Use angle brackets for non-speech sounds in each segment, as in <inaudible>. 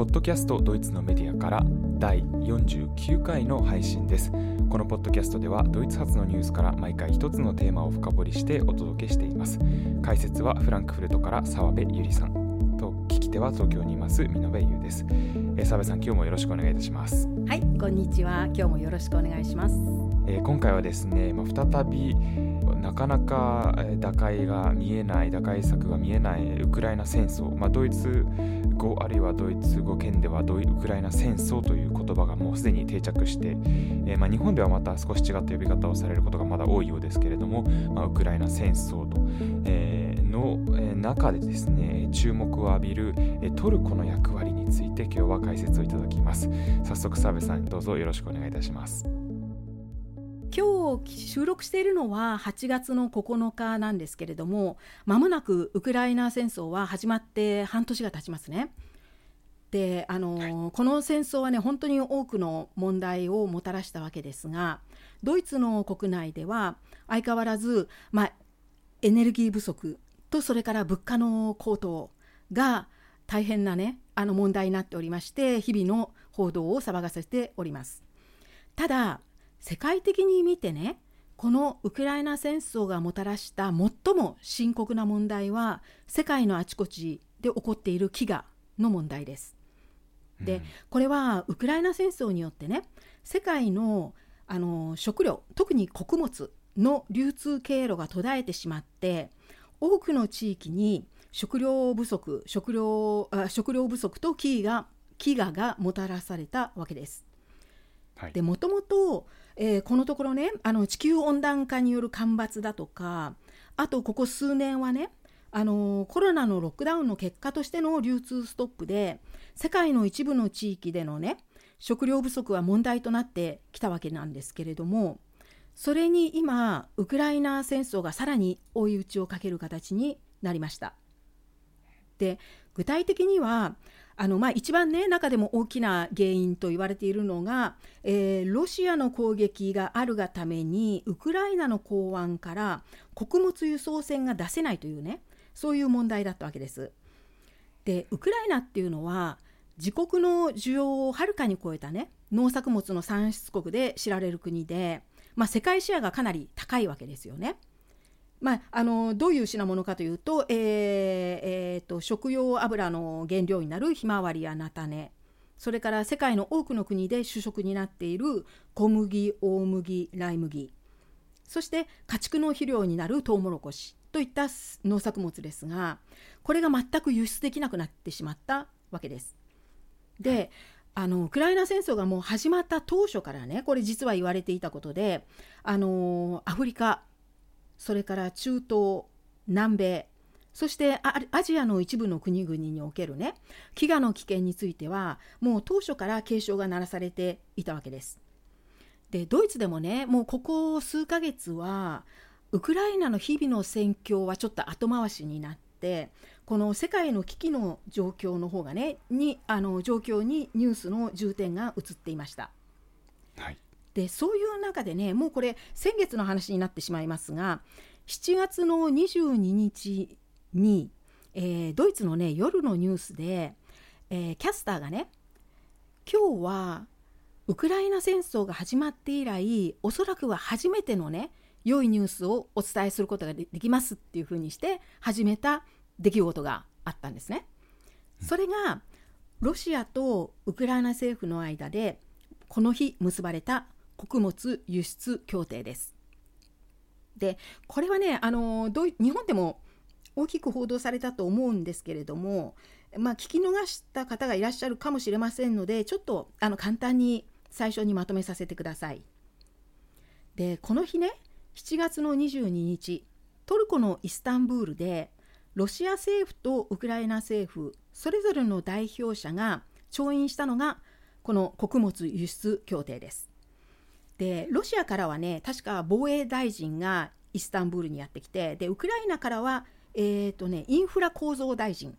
ポッドキャストドイツのメディアから第49回の配信です。このポッドキャストではドイツ発のニュースから毎回一つのテーマを深掘りしてお届けしています。解説はフランクフルトから澤部ゆりさんと聞き手は東京にいます美濃部優です、えー、澤部さん今日もよろしくお願いいたします。はいこんにちは。今日もよろしくお願いします、えー、今回はですね、まあ、再びなかなか打開が見えない打開策が見えないウクライナ戦争、まあ、ドイツ語あるいはドイツ語圏ではドイウクライナ戦争という言葉がもうすでに定着して、えー、まあ、日本ではまた少し違った呼び方をされることがまだ多いようですけれども、まあ、ウクライナ戦争と、えー、の、え中でですね注目を浴びる、えトルコの役割について今日は解説をいただきます。早速澤部さんどうぞよろしくお願いいたします。今日収録しているのは8月の9日なんですけれどもまもなくウクライナ戦争は始まって半年が経ちますね。であの、はい、この戦争はね本当に多くの問題をもたらしたわけですがドイツの国内では相変わらず、まあ、エネルギー不足とそれから物価の高騰が大変なねあの問題になっておりまして日々の報道を騒がせております。ただ世界的に見てねこのウクライナ戦争がもたらした最も深刻な問題は世界のあちこちで起こっている飢餓の問題です。でこれはウクライナ戦争によってね世界のあの食料特に穀物の流通経路が途絶えてしまって多くの地域に食料不足食料あ食料不足と飢餓飢餓がもたらされたわけです。はい、でもともとえー、このところねあの地球温暖化による干ばつだとかあとここ数年はねあのコロナのロックダウンの結果としての流通ストップで世界の一部の地域でのね食料不足は問題となってきたわけなんですけれどもそれに今ウクライナ戦争がさらに追い打ちをかける形になりました。で具体的にはあのまあ、一番ね中でも大きな原因と言われているのが、えー、ロシアの攻撃があるがためにウクライナの港湾から穀物輸送船が出せないというねそういう問題だったわけです。でウクライナっていうのは自国の需要をはるかに超えたね農作物の産出国で知られる国で、まあ、世界シェアがかなり高いわけですよね。まあ、あのどういう品物かというと,、えーえーと、食用油の原料になるひまわりや菜種。それから世界の多くの国で主食になっている小麦大麦ライ麦。そして家畜の肥料になるトウモロコシといった農作物ですがこれが全く輸出できなくなってしまったわけです。であのウクライナ戦争がもう始まった当初からねこれ実は言われていたことであのアフリカそれから中東南米そしてアジアの一部の国々におけるね飢餓の危険についてはもう当初から警鐘が鳴らされていたわけです。でドイツでもねもうここ数ヶ月はウクライナの日々の戦況はちょっと後回しになってこの世界の危機の状況の方がねにあの状況にニュースの重点が移っていました。はいでそういう中でねもうこれ先月の話になってしまいますが7月の22日に、えー、ドイツのね夜のニュースで、えー、キャスターがね今日はウクライナ戦争が始まって以来おそらくは初めてのね良いニュースをお伝えすることができますっていうふうにして始めた出来事があったんですね。それがロシアとウクライナ政府の間でこの日結ばれた穀物輸出協定です。でこれはねあのどう日本でも大きく報道されたと思うんですけれども、まあ、聞き逃した方がいらっしゃるかもしれませんのでちょっとあの簡単に最初にまとめさせてください。でこの日ね7月の22日トルコのイスタンブールでロシア政府とウクライナ政府それぞれの代表者が調印したのがこの穀物輸出協定です。でロシアからはね確か防衛大臣がイスタンブールにやってきてでウクライナからは、えーとね、インフラ構造大臣っ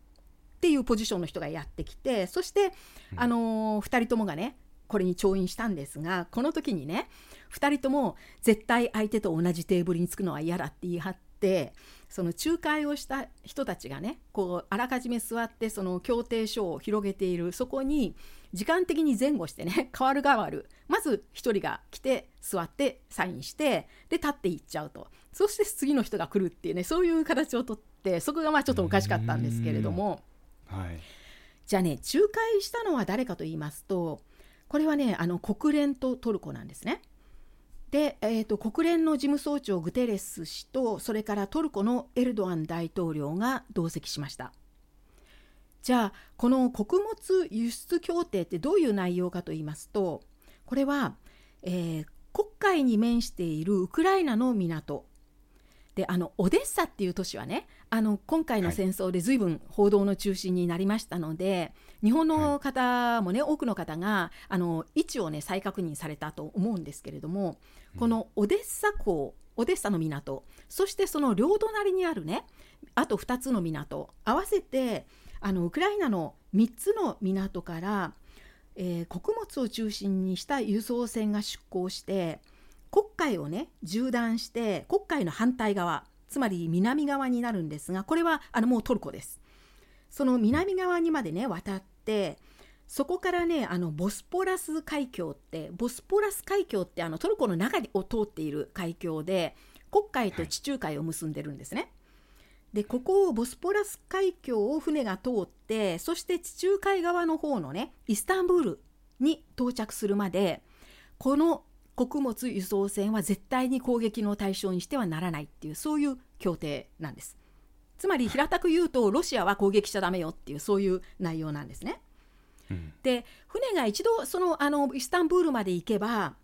ていうポジションの人がやってきてそして、あのー、2人ともがねこれに調印したんですがこの時にね2人とも絶対相手と同じテーブルにつくのは嫌だって言い張ってその仲介をした人たちがねこうあらかじめ座ってその協定書を広げているそこに時間的に前後してね <laughs> 変わる変わる。まず1人が来て座ってサインしてで立っていっちゃうと。そして次の人が来るっていうねそういう形をとってそこがまあちょっとおかしかったんですけれども、はい、じゃあね仲介したのは誰かと言いますとこれはねあの国連とトルコなんですね。で、えーと、国連の事務総長グテレス氏とそれからトルコのエルドアン大統領が同席しましたじゃあこの穀物輸出協定ってどういう内容かと言いますとこれは、えー、黒海に面しているウクライナの港。であのオデッサっていう都市はねあの今回の戦争で随分報道の中心になりましたので、日本の方もね、多くの方があの位置をね再確認されたと思うんですけれどもこのオデッサ港オデッサの港そしてその両隣にあるねあと2つの港合わせてあのウクライナの3つの港から、えー、穀物を中心にした輸送船が出港して黒海をね縦断して黒海の反対側つまり南側になるんですがこれはあのもうトルコですその南側にまでね渡ってそこからねあのボスポラス海峡ってボスポラス海峡ってあのトルコの中を通っている海峡で黒海と地中海を結んでるんですね。でここをボスポラス海峡を船が通ってそして地中海側の方のねイスタンブールに到着するまでこの穀物輸送船は絶対に攻撃の対象にしてはならないっていうそういう協定なんです。つまり平たく言うとロシアは攻撃しちゃダメよっていうそういう内容なんですね。で船が一度そのあのイスタンブールまで行けば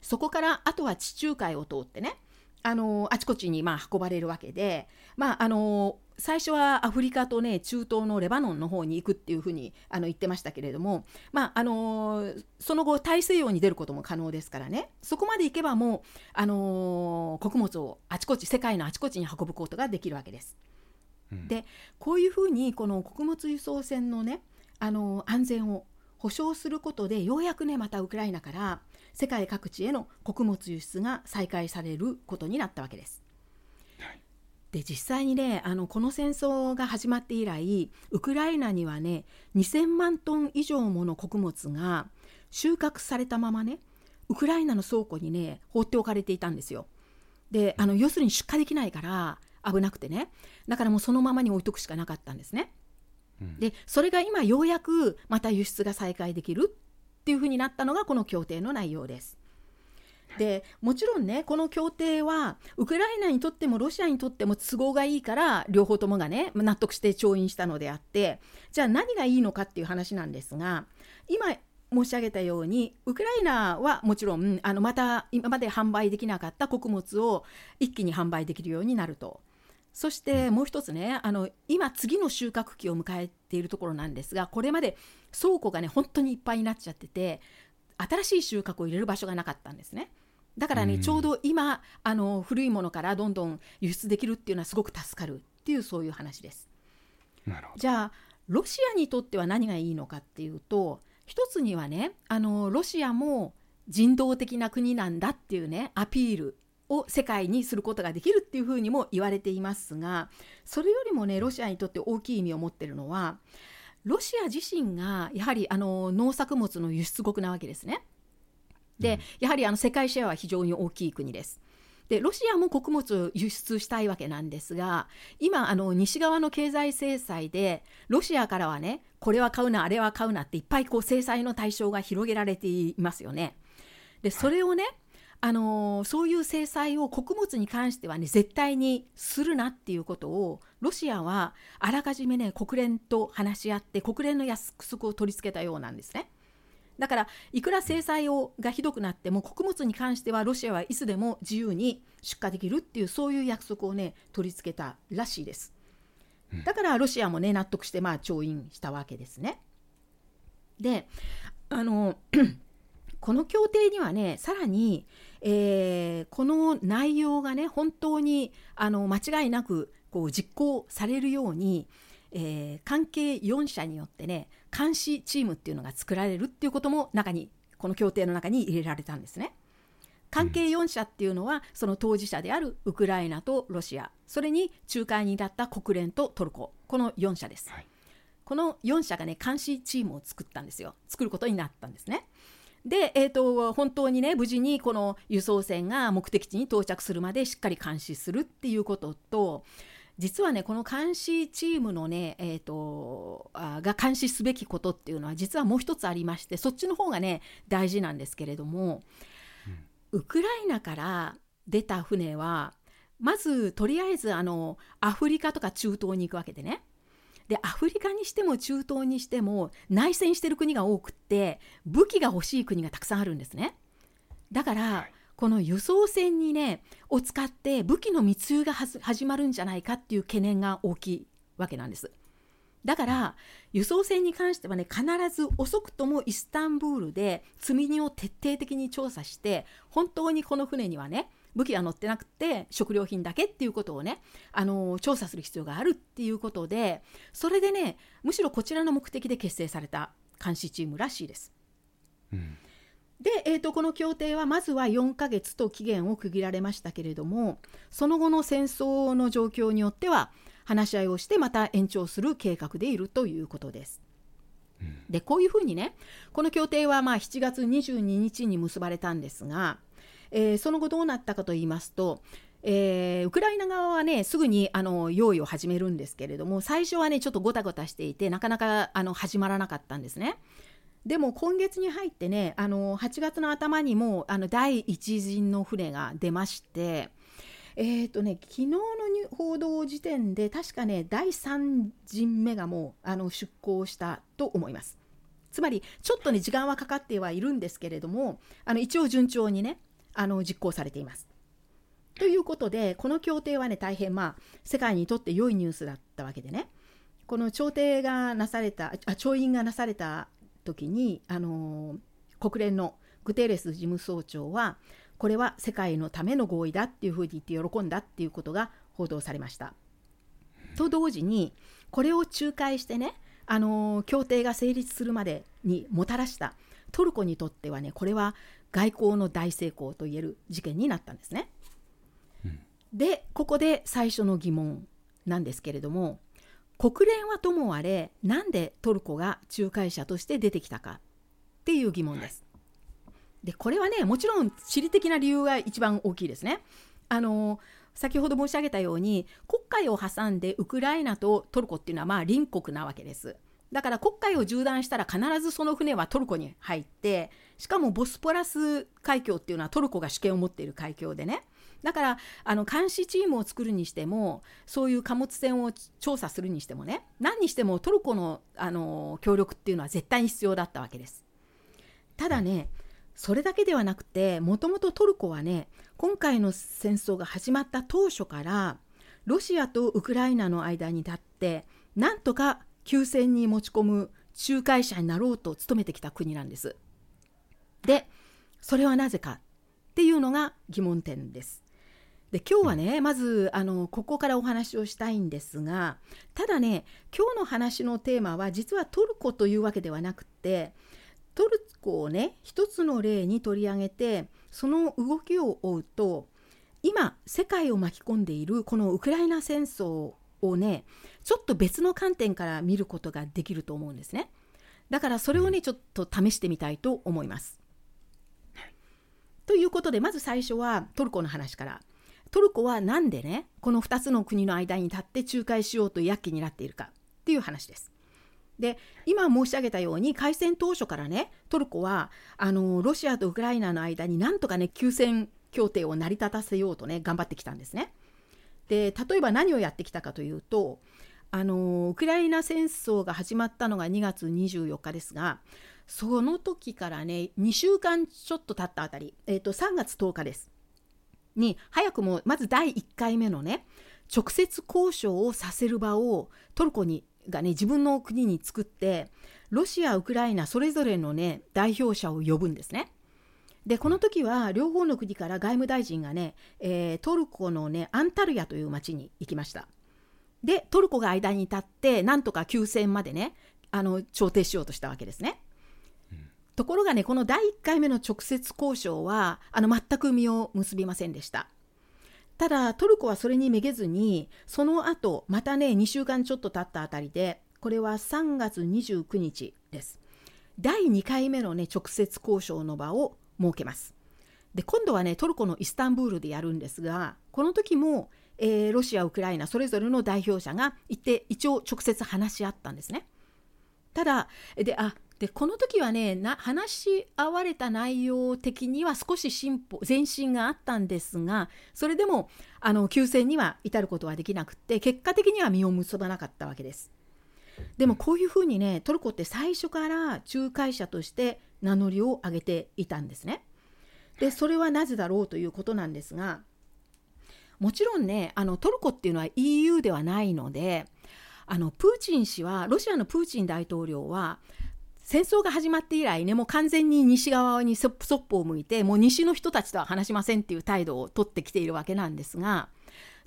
そこからあとは地中海を通ってねあのあちこちにまあ運ばれるわけで、まあ、あの最初はアフリカとね中東のレバノンの方に行くっていうふうにあの言ってましたけれども、まあ、あのその後大西洋に出ることも可能ですからねそこまで行けばもう、あの穀物をあちこち世界のあちこちに運ぶことができるわけです。うん、でこういうふうにこの穀物輸送船のねあの安全を保障することでようやくねまたウクライナから世界各地への穀物輸出が再開されることになったわけです。で実際にねあのこの戦争が始まって以来ウクライナにはね2,000万トン以上もの穀物が収穫されたままねウクライナの倉庫にね放っておかれていたんですよ。であの要するに出荷できないから危なくてねだからもうそのままに置いとくしかなかったんですね。でそれが今ようやくまた輸出が再開できるっていうふうになったのがこの協定の内容です。でもちろんねこの協定はウクライナにとってもロシアにとっても都合がいいから両方ともがね納得して調印したのであってじゃあ何がいいのかっていう話なんですが今申し上げたようにウクライナはもちろんあのまた今まで販売できなかった穀物を一気に販売できるようになるとそしてもう一つねあの今次の収穫期を迎えているところなんですがこれまで倉庫がね本当にいっぱいになっちゃってて新しい収穫を入れる場所がなかったんですね。だからね、ちょうど今あの古いものからどんどん輸出できるっていうのはすごく助かるっていうそういう話です。じゃあロシアにとっては何がいいのかっていうと一つにはねあのロシアも人道的な国なんだっていうねアピールを世界にすることができるっていうふうにも言われていますがそれよりもねロシアにとって大きい意味を持ってるのはロシア自身がやはりあの農作物の輸出国なわけですね。で、やはりあの世界シェアは非常に大きい国です。でロシアも穀物を輸出したいわけなんですが今あの西側の経済制裁でロシアからはねこれは買うなあれは買うなっていっぱいこう制裁の対象が広げられていますよね。でそれをね、あのそういう制裁を穀物に関してはね絶対にするなっていうことをロシアはあらかじめね国連と話し合って国連の約束を取り付けたようなんですね。だからいくら制裁をがひどくなっても穀物に関してはロシアはいつでも自由に出荷できるっていうそういう約束をね取り付けたらしいです。だからロシアもね納得してまあ調印したわけですね。であの <clears throat> この協定にはねさらに、えー、この内容がね本当にあの間違いなくこう実行されるように、えー、関係4社によってね監視チームっていうのが作られるっていうことも中にこの協定の中に入れられたんですね。関係4者っていうのはその当事者であるウクライナとロシアそれに仲介に至った国連とトルコ。この4社です、はい、この4社がね監視チームを作ったんですよ。作ることになったんですね。で、えーと、本当にね無事にこの輸送船が目的地に到着するまでしっかり監視するっていうことと実はねこの監視チームのね、えーと、あが監視すべきことっていうのは実はもう一つありましてそっちの方がね大事なんですけれども、うん、ウクライナから出た船はまずとりあえずあのアフリカとか中東に行くわけでね。でアフリカにしても中東にしても内戦してる国が多くって武器が欲しい国がたくさんあるんですね。だから、はい、この輸送船にねを使って武器の密輸が始まるんじゃないかっていう懸念が大きいわけなんですだから輸送船に関してはね必ず遅くともイスタンブールで積み荷を徹底的に調査して本当にこの船にはね武器が乗ってなくて食料品だけっていうことをねあの調査する必要があるっていうことでそれでねむしろこちらの目的で結成された監視チームらしいです。うんで、えーと、この協定はまずは4ヶ月と期限を区切られましたけれどもその後の戦争の状況によっては話し合いをしてまた延長する計画でいるということです。でこういうふうにねこの協定はまあ7月22日に結ばれたんですがえー、その後どうなったかと言いますと、えー、ウクライナ側はねすぐにあの用意を始めるんですけれども最初はねちょっとごたごたしていてなかなかあの始まらなかったんですね。でも今月に入ってねあの8月の頭にもあの第1陣の船が出まして、えーとね、昨日の報道時点で確かね第3陣目がもうあの出港したと思います。つまりちょっとね時間はかかってはいるんですけれどもあの一応順調にねあの実行されています。ということでこの協定はね大変まあ世界にとって良いニュースだったわけでねこの調停がなされたあ調印がなされた時にあの国連のグテーレス事務総長はこれは世界のための合意だっていうふうに言って喜んだっていうことが報道されました。と同時にこれを仲介してねあの協定が成立するまでにもたらしたトルコにとってはねこれは外交の大成功といえる事件になったんですね。うん、でここで最初の疑問なんですけれども国連はともあれなんでトルコが仲介者として出てきたかっていう疑問です。でこれはねもちろん地理的な理由が一番大きいですね。あの先ほど申し上げたように黒海を挟んでウクライナとトルコっていうのはまあ隣国なわけです。だから黒海を縦断したら必ずその船はトルコに入ってしかもボスポラス海峡っていうのはトルコが主権を持っている海峡でねだからあの監視チームを作るにしてもそういう貨物船を調査するにしてもね何にしてもトルコのあの協力っていうのは絶対に必要だったわけです。ただねそれだけではなくてもともとトルコはね今回の戦争が始まった当初からロシアとウクライナの間に立ってなんとか休戦に持ち込む仲介者になろうと努めてきた国なんです。でそれはなぜかっていうのが疑問点です。で今日はねまずあのここからお話をしたいんですがただね今日の話のテーマは実はトルコというわけではなくてトルコをね一つの例に取り上げてその動きを追うと今世界を巻き込んでいるこのウクライナ戦争をねちょっと別の観点から見ることができると思うんですね。だからそれをねちょっと試してみたいと思います。ということでまず最初はトルコの話からトルコは何でねこの2つの国の間に立って仲介しようと躍起になっているか。っていう話です。で今申し上げたように開戦当初からねトルコはあのロシアとウクライナの間になんとかね休戦協定を成り立たせようとね頑張ってきたんですね。で例えば何をやってきたかというとあのウクライナ戦争が始まったのが2月24日ですがその時からね2週間ちょっと経ったあたり、えー、と3月10日です。に早くもまず第1回目のね直接交渉をさせる場をトルコにがね自分の国に作ってロシアウクライナそれぞれのね代表者を呼ぶんですね。でこの時は両方の国から外務大臣がね、えー、トルコのねアンタルヤという町に行きましたでトルコが間に立ってなんとか休戦までねあの調停しようとしたわけですね、ところがねこの第1回目の直接交渉はあの全く実を結びませんでした。ただトルコはそれにめげずにその後またね2週間ちょっと経ったあたりでこれは3月29日です。第2回目のね直接交渉の場を設けます。で今度はねトルコのイスタンブールでやるんですがこの時も、えー、ロシアウクライナそれぞれの代表者が行って一応直接話し合ったんですね。ただであでこの時はねな話し合われた内容的には少し進歩前進があったんですがそれでもあの休戦には至ることはできなくって結果的には実を結ばなかったわけです。でもこういうふうにねトルコって最初から仲介者として名乗りを上げていたんですね。でそれはなぜだろうということなんですがもちろんねあのトルコっていうのは EU ではないのであのプーチン氏はロシアのプーチン大統領は戦争が始まって以来ねもう完全に西側にそっぽを向いてもう西の人たちとは話しませんっていう態度を取ってきているわけなんですが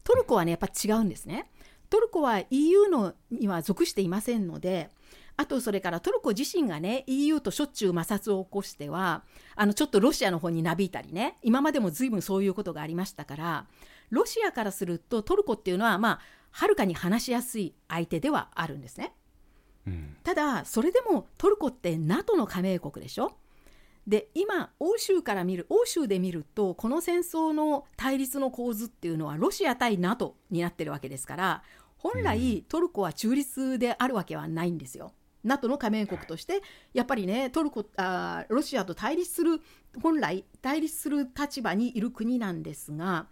トルコはねやっぱ違うんですね。トルコは EU のには属していませんのであとそれからトルコ自身がね EU としょっちゅう摩擦を起こしてはあのちょっとロシアの方になびいたりね今までも随分そういうことがありましたからロシアからするとトルコっていうのはまあはるかに話しやすい相手ではあるんですね。ただそれでもトルコって NATO の加盟国でしょ？で今欧州から見る欧州で見るとこの戦争の対立の構図っていうのはロシア対 NATO になってるわけですから本来トルコは中立であるわけはないんですよ。NATO の加盟国としてやっぱりねトルコあロシアと対立する本来対立する立場にいる国なんですが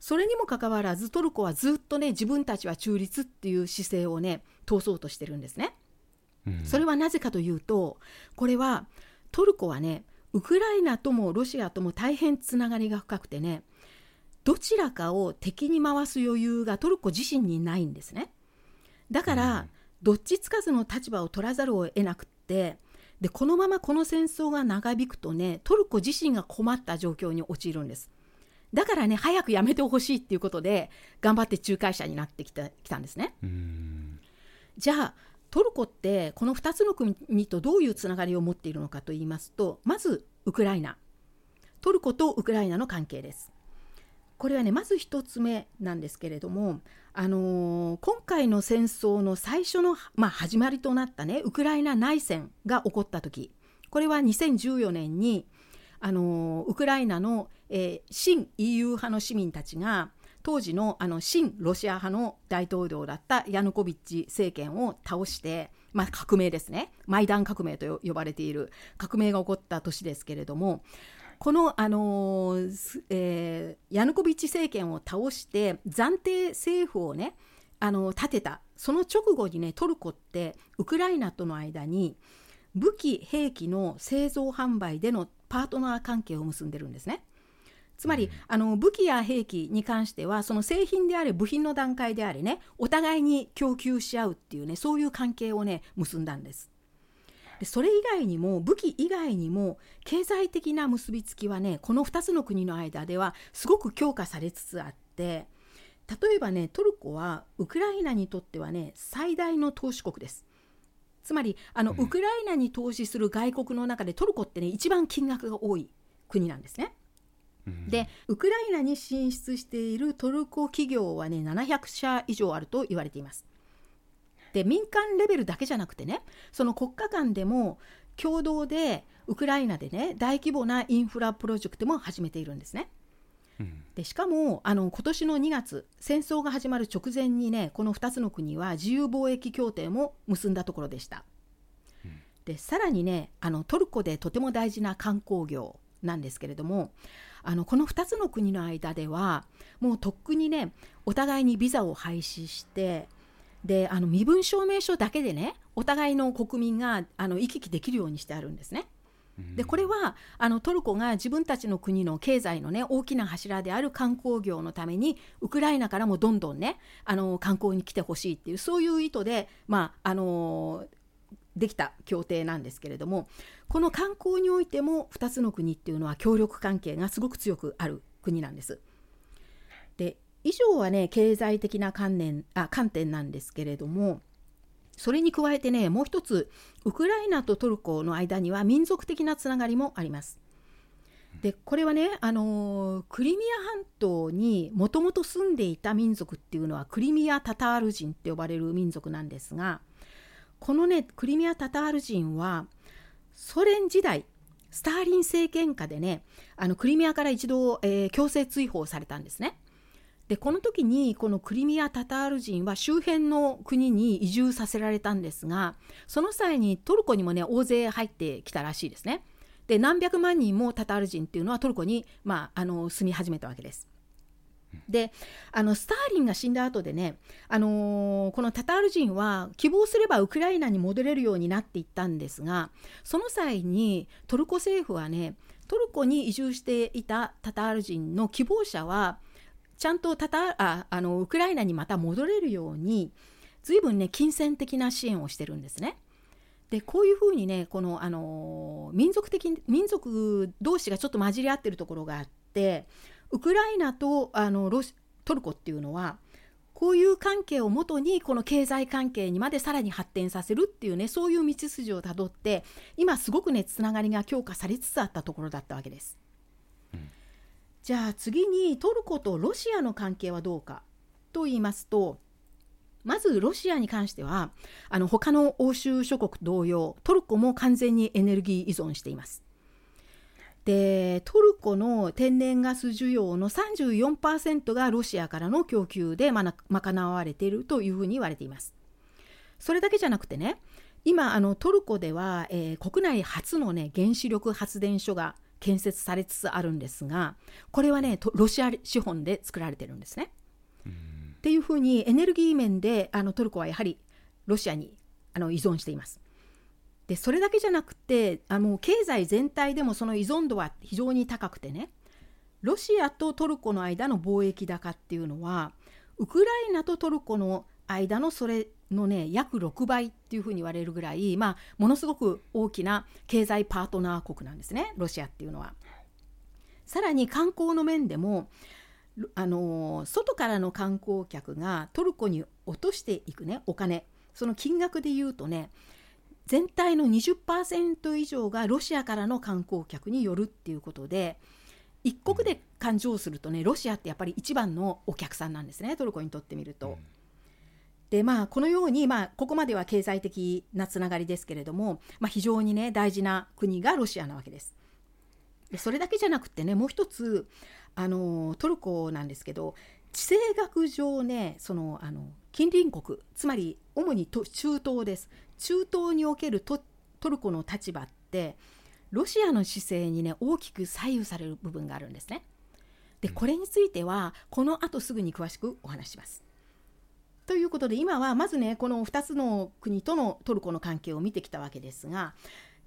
それにもかかわらずトルコはずっとね自分たちは中立っていう姿勢をね通そうとしてるんですね。それはなぜかというとこれはトルコはねウクライナともロシアとも大変つながりが深くてねどちらかを敵に回す余裕がトルコ自身にないんですね。だから、どっちつかずの立場を取らざるを得なくってでこのままこの戦争が長引くとねトルコ自身が困った状況に陥るんです。だからね早くやめてほしいっていうことで頑張って仲介者になってきたきたんですね。じゃあトルコってこの2つの国とどういうつながりを持っているのかといいますとまずウクライナ。トルコとウクライナの関係です。これはねまず1つ目なんですけれども、あのー、今回の戦争の最初の、まあ、始まりとなったねウクライナ内戦が起こった時。これは2014年に、あのー、ウクライナの、えー、新 EU 派の市民たちが当時のあの新ロシア派の大統領だったヤヌコビッチ政権を倒して、まあ、革命ですね。マイダン革命と呼ばれている。革命が起こった年ですけれどもこの、あのえー、ヤヌコビッチ政権を倒して暫定政府をねあの立てた。その直後にねトルコってウクライナとの間に武器兵器の製造販売でのパートナー関係を結んでるんですね。つまりあの武器や兵器に関してはその製品であれ部品の段階であれねお互いに供給し合うっていうねそういう関係をね結んだんです。でそれ以外にも武器以外にも経済的な結びつきはねこの2つの国の間ではすごく強化されつつあって例えばねトルコはウクライナにとってはね最大の投資国です。つまりあの、ウクライナに投資する外国の中でトルコってね一番金額が多い国なんですね。でウクライナに進出しているトルコ企業はね700社以上あると言われています。で民間レベルだけじゃなくてねその国家間でも共同でウクライナでね大規模なインフラプロジェクトも始めているんですね。でしかもあの今年の2月戦争が始まる直前にねこの2つの国は自由貿易協定も結んだところでした。でさらにねあのトルコでとても大事な観光業なんですけれどもあのこの2つの国の間ではもうとっくにねお互いにビザを廃止してであの身分証明書だけでねお互いの国民があの行き来できるようにしてあるんですね。でこれはあのトルコが自分たちの国の経済の、ね、大きな柱である観光業のためにウクライナからもどんどんねあの観光に来てほしいっていうそういう意図で、まあ、あのできた協定なんですけれどもこの観光においても2つの国っていうのは協力関係がすごく強くある国なんです。で以上はね経済的な観念あ観点なんですけれどもそれに加えてねもう一つウクライナとトルコの間には民族的なつながりもあります。でこれはね、あのクリミア半島にもともと住んでいた民族っていうのはクリミア・タタール人って呼ばれる民族なんですがこのねクリミア・タタール人はソ連時代スターリン政権下でねあのクリミアから一度、えー、強制追放されたんですね。でこの時にこのクリミア・タタール人は周辺の国に移住させられたんですがその際にトルコにもね大勢入ってきたらしいですね。で何百万人もタタール人っていうのはトルコに、まあ、あの住み始めたわけです。であのスターリンが死んだ後でね、あのー、このタタール人は希望すればウクライナに戻れるようになっていったんですがその際にトルコ政府はねトルコに移住していたタタール人の希望者はちゃんとタタああのウクライナにまた戻れるように随分ね金銭的な支援をしてるんですね。でこういうふうにねこのあの民族的民族同士がちょっと混じり合ってるところがあってウクライナとあのロシトルコっていうのはこういう関係をもとにこの経済関係にまでさらに発展させるっていうねそういう道筋をたどって今すごくねつながりが強化されつつあったところだったわけです。うん、じゃあ次にトルコとロシアの関係はどうかと言いますとまずロシアに関してはあの他の欧州諸国同様トルコも完全にエネルギー依存しています。でトルコの天然ガス需要の34%がロシアからの供給で賄われているというふうに言われています。それだけじゃなくてね今あのトルコでは、えー、国内初の、ね、原子力発電所が建設されつつあるんですがこれはねロシア資本で作られてるんですね。っていうふうにエネルギー面であのトルコはやはりロシアにあの依存しています。でそれだけじゃなくてあの経済全体でもその依存度は非常に高くてねロシアとトルコの間の貿易高っていうのはウクライナとトルコの間のそれのね約6倍っていうふうに言われるぐらい、まあ、ものすごく大きな経済パートナー国なんですねロシアっていうのは。さらに観光の面でもあの外からの観光客がトルコに落としていくねお金その金額で言うとね全体の20%以上がロシアからの観光客によるっていうことで一国で勘定するとねロシアってやっぱり一番のお客さんなんですねトルコにとってみると。でまあこのように、まあ、ここまでは経済的なつながりですけれども、まあ、非常にね大事な国がロシアなわけです。でそれだけじゃなくてねもう一つあのトルコなんですけど地政学上ねそのあの近隣国つまり主に中東です中東におけるトルコの立場ってロシアの姿勢にね大きく左右される部分があるんですね。でこれについてはこの後すぐに詳しくお話します。ということで今はまずねこの2つの国とのトルコの関係を見てきたわけですが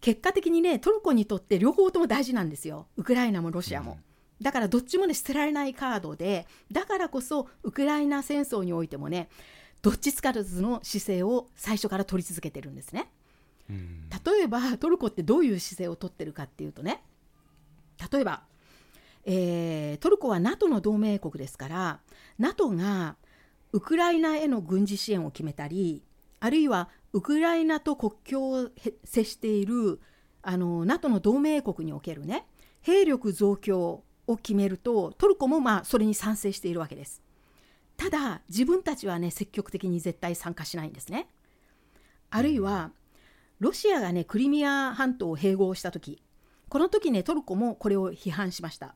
結果的にねトルコにとって両方とも大事なんですよウクライナもロシアも。だからどっちもね捨てられないカードでだからこそウクライナ戦争においてもねどっちつかずの姿勢を最初から取り続けてるんですね。例えばトルコってどういう姿勢をとってるかっていうとね例えば、えー、トルコは NATO の同盟国ですから NATO がウクライナへの軍事支援を決めたりあるいはウクライナと国境を接しているあの NATO の同盟国におけるね兵力増強を決めるとトルコもまあそれに賛成しているわけです。ただ自分たちはね積極的に絶対参加しないんですね。あるいはロシアがねクリミア半島を併合した時この時ねトルコもこれを批判しました。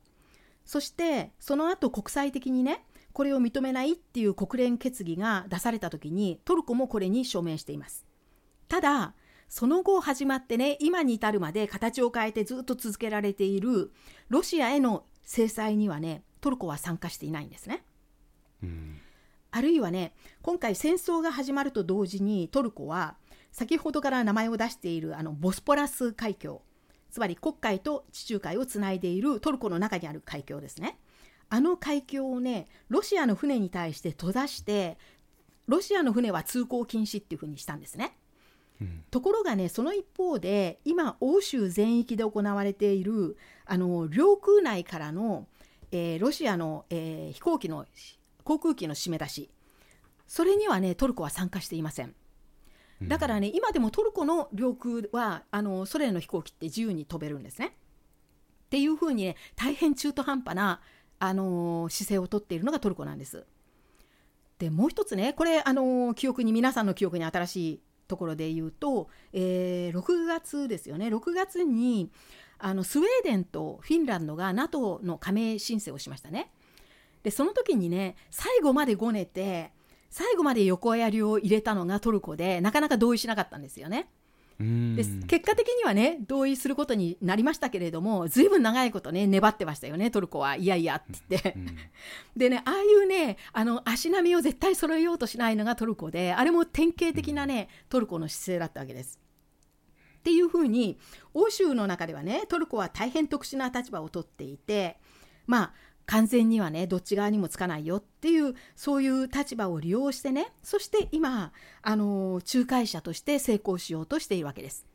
そしてその後国際的にねこれを認めないっていう国連決議が出された時にトルコもこれに署名しています。ただその後始まってね今に至るまで形を変えてずっと続けられているロシアへの制裁にはねトルコは参加していないんですね。あるいはね今回戦争が始まると同時にトルコは先ほどから名前を出しているあのボスポラス海峡つまり黒海と地中海をつないでいるトルコの中にある海峡ですねあの海峡をねロシアの船に対して閉ざしてロシアの船は通行禁止っていうふうにしたんですね。うん、ところがねその一方で今欧州全域で行われているあの領空内からの、えー、ロシアの、えー、飛行機の航空機の締め出しそれにはねトルコは参加していませんだからね今でもトルコの領空はあのソ連の飛行機って自由に飛べるんですね。っていうふうにね大変中途半端な、あの姿勢をとっているのがトルコなんです。でもう一つねこれ、あの記憶に皆さんの記憶に新しいところで言うと、えー、6月ですよね6月にあのスウェーデンとフィンランドが NATO の加盟申請をしましたね。でその時にね最後までごねて最後まで横やりを入れたのがトルコでなかなか同意しなかったんですよね。で結果的にはね同意することになりましたけれどもずいぶん長いことね粘ってましたよねトルコは。いやいやって言って。でねああいうねあの足並みを絶対揃えようとしないのがトルコであれも典型的なねトルコの姿勢だったわけです。っていうふうに欧州の中ではねトルコは大変特殊な立場をとっていてまあ完全にはねどっち側にもつかないよっていうそういう立場を利用してねそして今あの仲介者として成功しようとしているわけです。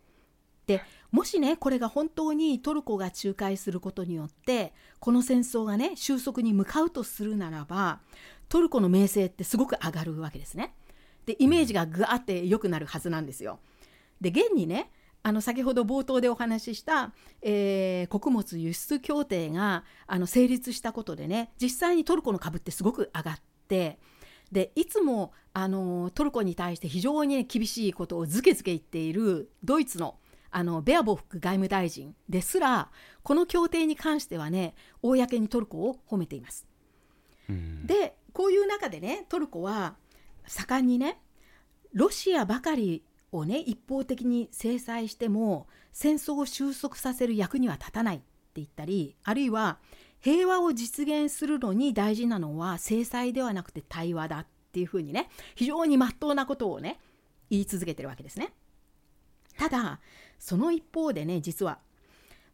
でもしねこれが本当にトルコが仲介することによってこの戦争がね収束に向かうとするならばトルコの名声ってすごく上がるわけですね。でイメージがぐわって良くなるはずなんですよ。で現にねあの先ほど冒頭でお話しした、えー、穀物輸出協定があの成立したことでね実際にトルコの株ってすごく上がってでいつもあのトルコに対して非常に、ね、厳しいことをずけずけ言っているドイツのあのベアボフ外務大臣ですらこの協定に関してはね公にトルコを褒めています。でこういう中でねトルコは盛んにねロシアばかりをね一方的に制裁しても戦争を収束させる役には立たないって言ったりあるいは平和を実現するのに大事なのは制裁ではなくて対話だっていうふうにね非常に真っ当なことをね言い続けてるわけですね。ただその一方でね実は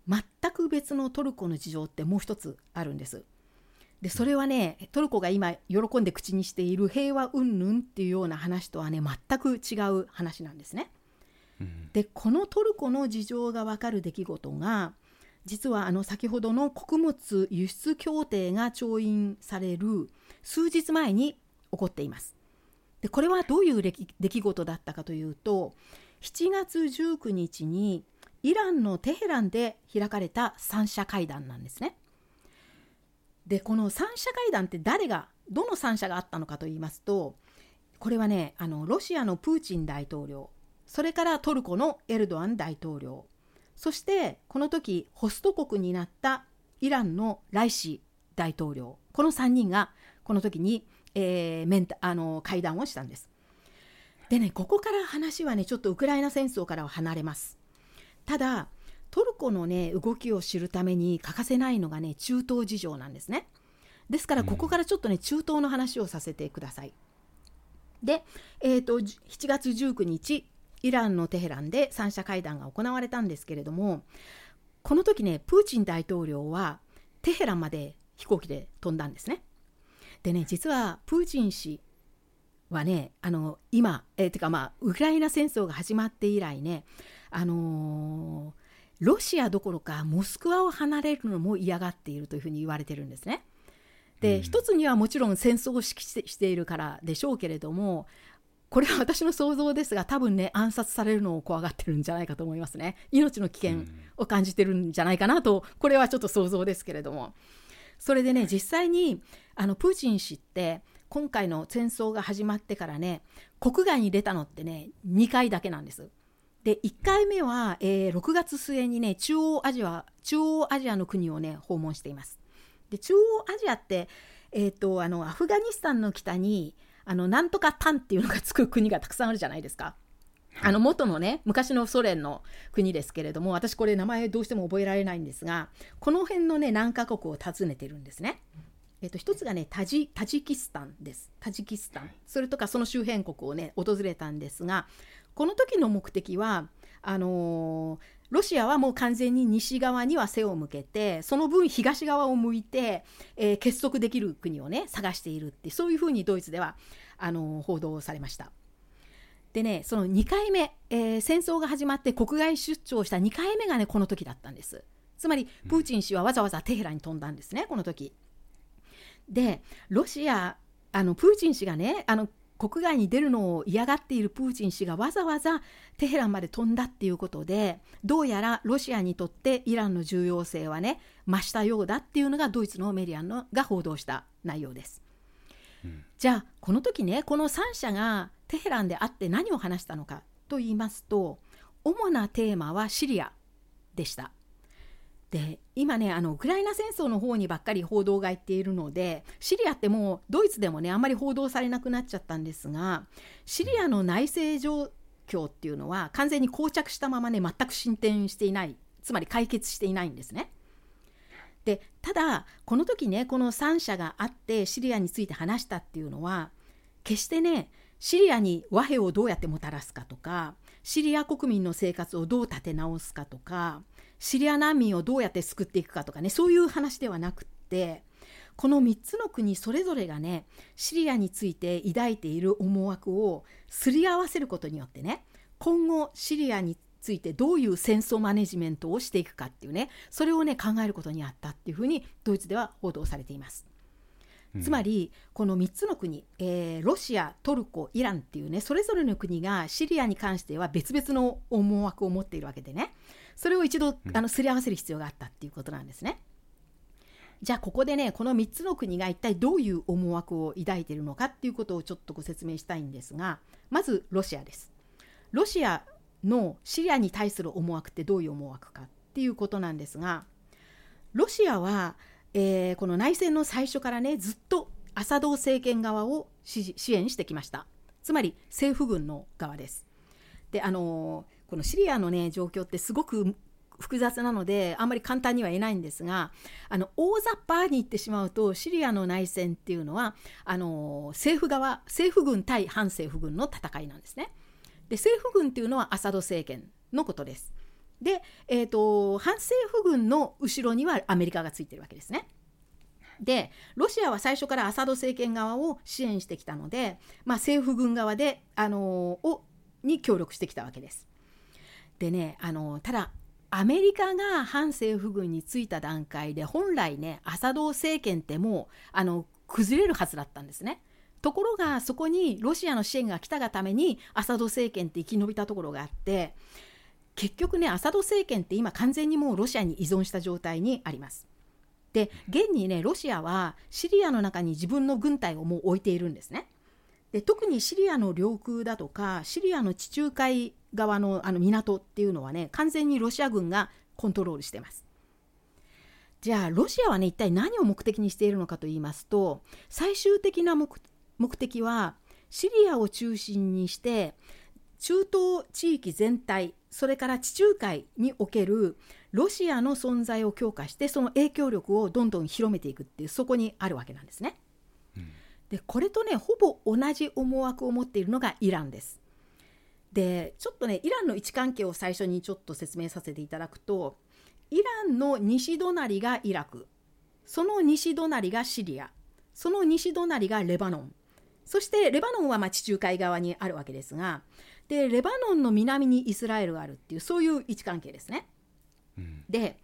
全く別のトルコの事情ってもう一つあるんです。でそれはねトルコが今喜んで口にしている平和云々っていうような話とはね全く違う話なんですね。うん、でこのトルコの事情が分かる出来事が実はあの先ほどの穀物輸出協定が調印される数日前に起こっています。でこれはどういう出来事だったかというと7月19日にイランのテヘランで開かれた三者会談なんですね。でこの三者会談って誰がどの三者があったのかと言いますとこれはねあのロシアのプーチン大統領それからトルコのエルドアン大統領そしてこの時ホスト国になったイランのライシ大統領この3人がこの時に、えー、メンタあの会談をしたんです。でねここから話はねちょっとウクライナ戦争からは離れます。ただトルコのね動きを知るために欠かせないのがね中東事情なんですね。ですからここからちょっとね、中東の話をさせてください。で、えーと、7月19日イランのテヘランで三者会談が行われたんですけれどもこの時ねプーチン大統領はテヘランまで飛行機で飛んだんですね。でね実はプーチン氏はねあの今、えー、てかまあウクライナ戦争が始まって以来ねあのーロシアどころかモスクワを離れるのも嫌がっているというふうに言われてるんですね。で、うん、一つにはもちろん戦争を指揮しているからでしょうけれどもこれは私の想像ですが多分ね暗殺されるのを怖がってるんじゃないかと思いますね。命の危険を感じてるんじゃないかなとこれはちょっと想像ですけれども。それでね実際にあのプーチン氏って今回の戦争が始まってからね国外に出たのってね2回だけなんです。で1回目は、えー、6月末にね中央アジア中央アジアの国をね訪問しています。で中央アジアって、えーと、あのアフガニスタンの北にあのなんとかタンっていうのがつく国がたくさんあるじゃないですか。あの元のね昔のソ連の国ですけれども私これ名前どうしても覚えられないんですがこの辺のね何カ国を訪ねてるんですね。えっと、一つがねタジタジキスタンです。タジキスタンそれとかその周辺国をね訪れたんですがこの時の目的はあのー、ロシアはもう完全に西側には背を向けてその分東側を向いて、えー、結束できる国をね探しているってそういうふうにドイツではあのー、報道されました。でねその2回目、えー、戦争が始まって国外出張した2回目がねこの時だったんです。つまりプーチン氏はわざわざテヘラに飛んだんですねこの時。でロシアあのプーチン氏がねあの国外に出るのを嫌がっているプーチン氏がわざわざテヘランまで飛んだっていうことでどうやらロシアにとってイランの重要性はね増したようだっていうのがドイツのメディアのが報道した内容です。うん、じゃあこの時ねこの3社がテヘランで会って何を話したのかと言いますと主なテーマはシリアでした。で今ねあのウクライナ戦争の方にばっかり報道がいっているのでシリアってもうドイツでもねあんまり報道されなくなっちゃったんですがシリアの内政状況っていうのは完全に膠着したままね全く進展していないつまり解決していないんですね。でただこの時ねこの3者があってシリアについて話したっていうのは決してねシリアに和平をどうやってもたらすかとかシリア国民の生活をどう立て直すかとかシリア難民をどうやって救っていくかとかねそういう話ではなくってこの3つの国それぞれがねシリアについて抱いている思惑をすり合わせることによってね今後シリアについてどういう戦争マネジメントをしていくかっていうねそれをね考えることにあったっていうふうにドイツでは報道されています。つまりこの3つの国、えー、ロシアトルコイランっていうねそれぞれの国がシリアに関しては別々の思惑を持っているわけでねそれを一度あのすり合わせる必要があったっていうことなんですね。じゃあここでねこの3つの国が一体どういう思惑を抱いているのかっていうことをちょっとご説明したいんですがまずロシアです。ロシアのシリアに対する思惑ってどういう思惑かっていうことなんですがロシアはえー、この内戦の最初からねずっとアサド政権側を支援してきましたつまり政府軍の側ですであのー、このシリアのね状況ってすごく複雑なのであんまり簡単には言えないんですがあの大雑把に言ってしまうとシリアの内戦っていうのはあの政府側政府軍対反政府軍の戦いなんですね。で政府軍っていうのはアサド政権のことです。で、えーと、反政府軍の後ろにはアメリカがついてるわけですね。でロシアは最初からアサド政権側を支援してきたので、まあ、政府軍側で、あの、をに協力してきたわけです。でね、あの、ただアメリカが反政府軍についた段階で本来ねアサド政権ってもうあの崩れるはずだったんですね。ところがそこにロシアの支援が来たがためにアサド政権って生き延びたところがあって結局ねアサド政権って今完全にもうロシアに依存した状態にあります。で現にねロシアはシリアの中に自分の軍隊をもう置いているんですね。で特にシリアの領空だとかシリアの地中海側のあの港っていうのはね完全にロシア軍がコントロールしてます。じゃあロシアはね一体何を目的にしているのかと言いますと最終的な目的はシリアを中心にして中東地域全体それから地中海におけるロシアの存在を強化してその影響力をどんどん広めていくっていうそこにあるわけなんですね。うん、でこれとねほぼ同じ思惑を持っているのがイランです。でちょっとねイランの位置関係を最初にちょっと説明させていただくとイランの西隣がイラクその西隣がシリアその西隣がレバノンそしてレバノンはま地中海側にあるわけですがでレバノンの南にイスラエルがあるっていうそういう位置関係ですね。うん、で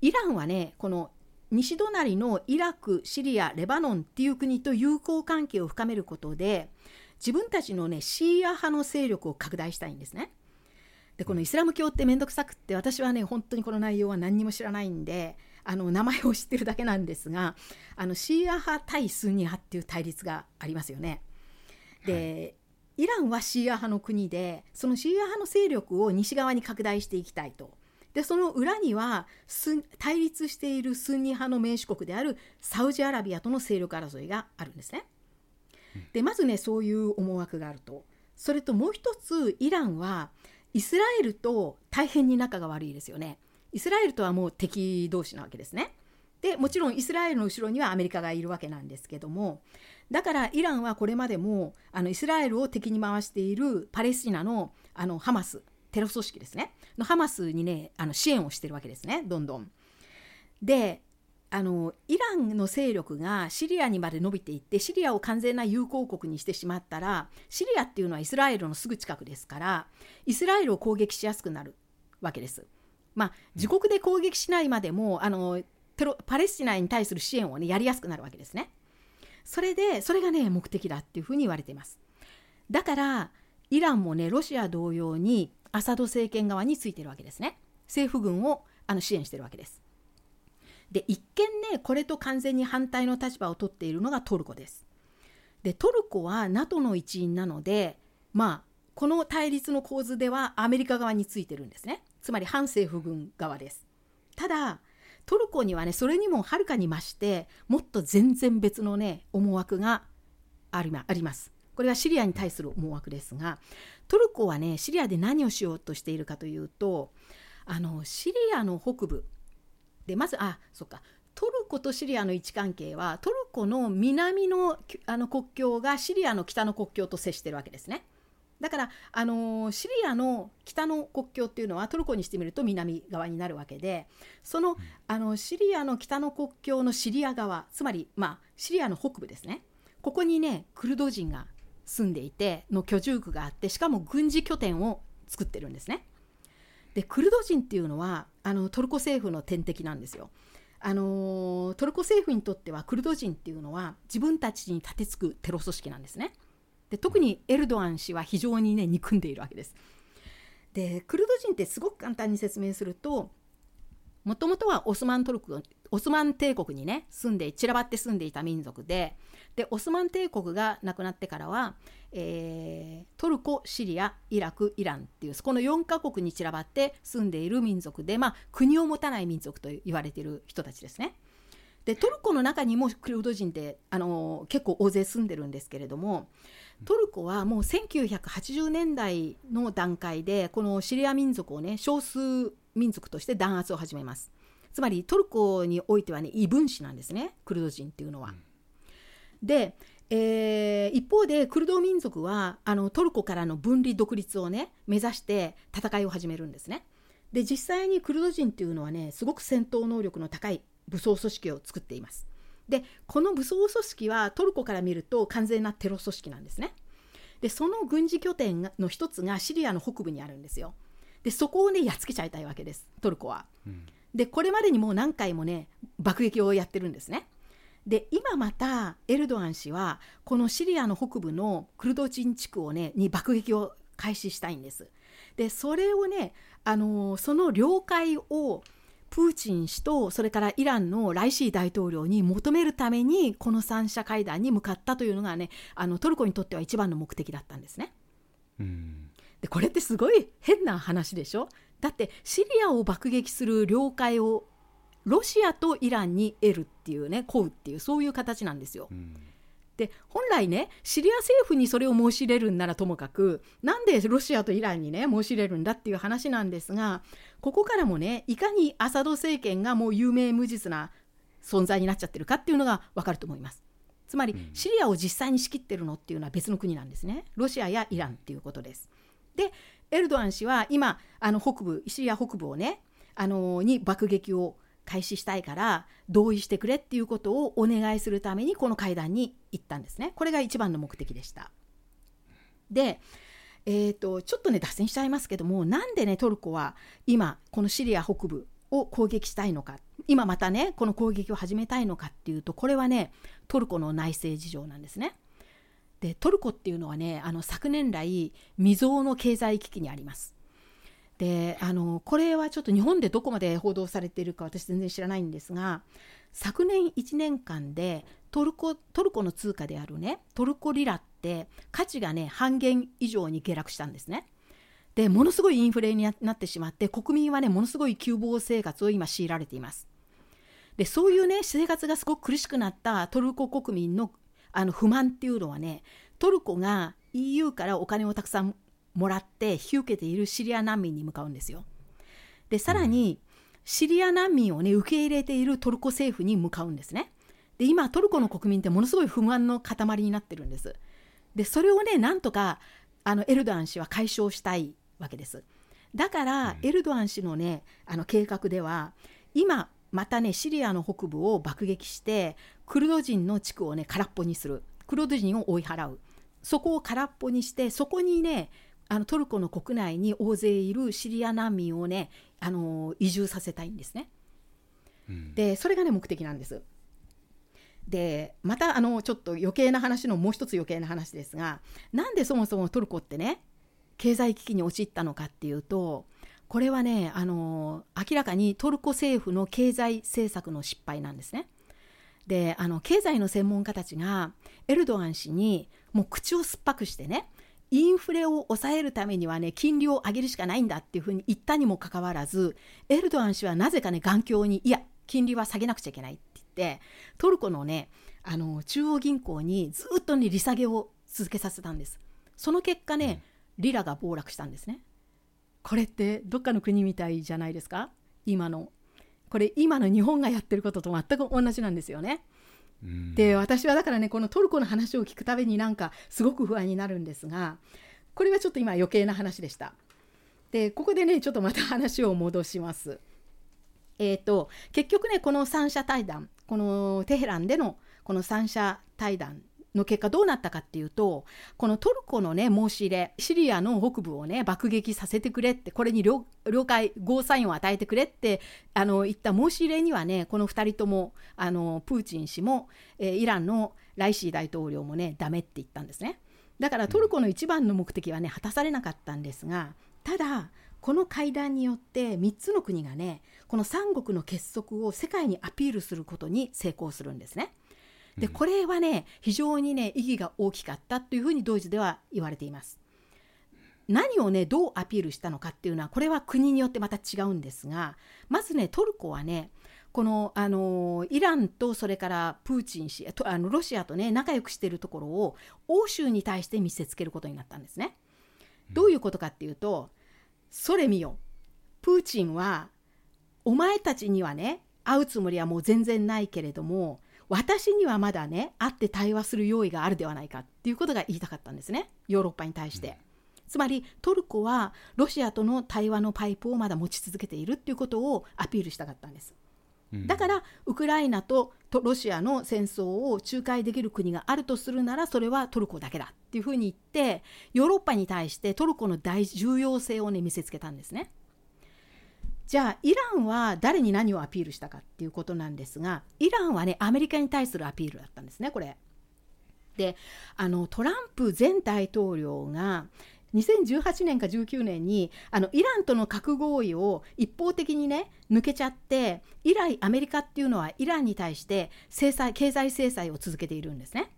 イランはねこの西隣のイラクシリアレバノンっていう国と友好関係を深めることで自分たちのねシーア派の勢力を拡大したいんですね。でこのイスラム教って面倒くさくって私はね本当にこの内容は何にも知らないんであの名前を知ってるだけなんですがあのシーア派対スンニ派っていう対立がありますよね。で、イランはシーア派の国でそのシーア派の勢力を西側に拡大していきたいと。でその裏には対立しているスンニ派の盟主国であるサウジアラビアとの勢力争いがあるんですね。でまずねそういう思惑があると。それともう一つイランはイスラエルと大変に仲が悪いですよね。イスラエルとはもう敵同士なわけですね。でもちろんイスラエルの後ろにはアメリカがいるわけなんですけどもだからイランはこれまでもあのイスラエルを敵に回しているパレスチナのあのハマステロ組織ですねのハマスにねあの支援をしてるわけですねどんどん。であのイランの勢力がシリアにまで伸びていってシリアを完全な友好国にしてしまったらシリアっていうのはイスラエルのすぐ近くですからイスラエルを攻撃しやすくなるわけです。まあ、自国で攻撃しないまでもあのテロパレスチナに対する支援を、ね、やりやすくなるわけですね。それでそれがね目的だっていうふうに言われています。だからイランもねロシア同様にアサド政権側についてるわけですね政府軍をあの支援してるわけですで一見ねこれと完全に反対の立場を取っているのがトルコです。でトルコは NATO の一員なのでまあこの対立の構図ではアメリカ側についてるんですね。つまり反政府軍側です。ただトルコにはねそれにもはるかに増してもっと全然別のね思惑があります。これはシリアに対する思惑ですがトルコはねシリアで何をしようとしているかというとあのシリアの北部でまずあそっかトルコとシリアの位置関係はトルコの南のあの国境がシリアの北の国境と接してるわけですね。だから、あのシリアの北の国境っていうのはトルコにしてみると南側になるわけでそのあのシリアの北の国境のシリア側つまり、まあ、シリアの北部ですねここにねクルド人が住んでいての居住区があってしかも軍事拠点を作ってるんですね。でクルド人っていうのはあのトルコ政府の天敵なんですよ。あのトルコ政府にとってはクルド人っていうのは自分たちに立てつくテロ組織なんですね。で特にエルドアン氏は非常にね憎んでいるわけです。でクルド人ってすごく簡単に説明するともともとはオスマントルクオスマン帝国にね住んで散らばって住んでいた民族ででオスマン帝国がなくなってからは、えー、トルコシリアイラクイランっていうそこの4カ国に散らばって住んでいる民族で、まあ、国を持たない民族と言われている人たちですね。でトルコの中にもクルド人ってあの結構大勢住んでるんですけれどもトルコはもう1980年代の段階でこのシリア民族をね少数民族として弾圧を始めますつまりトルコにおいてはね異分子なんですねクルド人っていうのは。で、えー、一方でクルド民族はあのトルコからの分離独立をね目指して戦いを始めるんですね。で実際にクルド人っていうのはねすごく戦闘能力の高い武装組織を作っています。でこの武装組織はトルコから見ると完全なテロ組織なんですね。でその軍事拠点の一つがシリアの北部にあるんですよ。でそこをねやっつけちゃいたいわけですトルコは。うん、でこれまでにもう何回もね爆撃をやってるんですね。で今またエルドアン氏はこのシリアの北部のクルド人地区をねに爆撃を開始したいんです。でそれをねあのその了解をプーチン氏とそれからイランのライシー大統領に求めるためにこの三者会談に向かったというのがねあのトルコにとっては一番の目的だったんですね。うんでこれってすごい変な話でしょ？だってシリアを爆撃する了解をロシアとイランに得るっていうね請うっていうそういう形なんですよ。うんで本来ねシリア政府にそれを申し入れるんならともかくなんでロシアとイランにね申し入れるんだっていう話なんですがここからもねいかにアサド政権がもう有名無実な存在になっちゃってるかっていうのがわかると思います。つまりシリアを実際に仕切ってるのっていうのは別の国なんですね。ロシアやイランっていうことです。でエルドアン氏は今あの北部シリア北部をねあのに爆撃を開始したいから同意してくれっていうことをお願いするためにこの会談に行ったんですね。これが一番の目的でした。で、えーと、ちょっとね脱線しちゃいますけどもなんでねトルコは今このシリア北部を攻撃したいのか今またねこの攻撃を始めたいのかっていうとこれはねトルコの内政事情なんですね。でトルコっていうのはねあの昨年来未曾有の経済危機にあります。であのこれはちょっと日本でどこまで報道されているか私全然知らないんですが昨年1年間でトルコトルコの通貨であるねトルコリラって価値がね半減以上に下落したんですね。でものすごいインフレになってしまって国民はねものすごい窮乏生活を今強いられています。でそういうね生活がすごく苦しくなったトルコ国民のあの不満っていうのはねトルコが EU からお金をたくさんもらって引き受けているシリア難民に向かうんですよ。でさらにシリア難民をね受け入れているトルコ政府に向かうんですね。で今トルコの国民ってものすごい不満の塊になってるんです。でそれをねなんとかあのエルドアン氏は解消したいわけです。だからエルドアン氏のねあの計画では今またねシリアの北部を爆撃してクルド人の地区をね空っぽにするクルド人を追い払うそこを空っぽにしてそこにねあのトルコの国内に大勢いるシリア難民をねあの移住させたいんですね。うん、でそれがね目的なんです。でまたあのちょっと余計な話のもう一つ余計な話ですがなんでそもそもトルコってね経済危機に陥ったのかっていうとこれはねあの明らかにトルコ政府の経済政策の失敗なんですね。であの経済の専門家たちがエルドアン氏にもう口を酸っぱくしてねインフレを抑えるためにはね金利を上げるしかないんだっていうふうに言ったにもかかわらずエルドアン氏はなぜかね眼鏡にいや金利は下げなくちゃいけないって言ってトルコのねあの中央銀行にずっとね利下げを続けさせたんです。その結果ねリラが暴落したんですねこれってどっかの国みたいじゃないですか？今のこれ今の日本がやってることと全く同じなんですよね。で私はだからねこのトルコの話を聞くたびになんかすごく不安になるんですがこれはちょっと今余計な話でした。でここでねちょっとまた話を戻します。えーと、結局ねこの三者対談このテヘランでのこの三者対談の結果どうなったかっていうとこのトルコのね申し入れシリアの北部をね爆撃させてくれってこれに了解ゴーサインを与えてくれってあの言った申し入れにはねこの2人ともあのプーチン氏も、えー、イランのライシー大統領もねダメって言ったんですねだからトルコの一番の目的はね果たされなかったんですがただこの会談によって3つの国がねこの三国の結束を世界にアピールすることに成功するんですね。でこれはね非常にね意義が大きかったというふうにドイツでは言われています。何をねどうアピールしたのかっていうのはこれは国によってまた違うんですがまずねトルコはねこのあのイランとそれからプーチン氏あのロシアとね仲良くしているところを欧州に対して見せつけることになったんですね。どういうことかっていうとそれ見よプーチンはお前たちにはね会うつもりはもう全然ないけれども私にはまだね会って対話する用意があるではないかっていうことが言いたかったんですねヨーロッパに対して。つまりトルコはロシアとの対話のパイプをまだ持ち続けているっていうことをアピールしたかったんです。だからウクライナとロシアの戦争を仲介できる国があるとするならそれはトルコだけだっていうふうに言ってヨーロッパに対してトルコの大重要性をね見せつけたんですね。じゃあイランは誰に何をアピールしたかっていうことなんですがイランはねアメリカに対するアピールだったんですねこれ。であのトランプ前大統領が2018年か19年にあのイランとの核合意を一方的にね抜けちゃって以来アメリカっていうのはイランに対して制裁経済制裁を続けているんですね。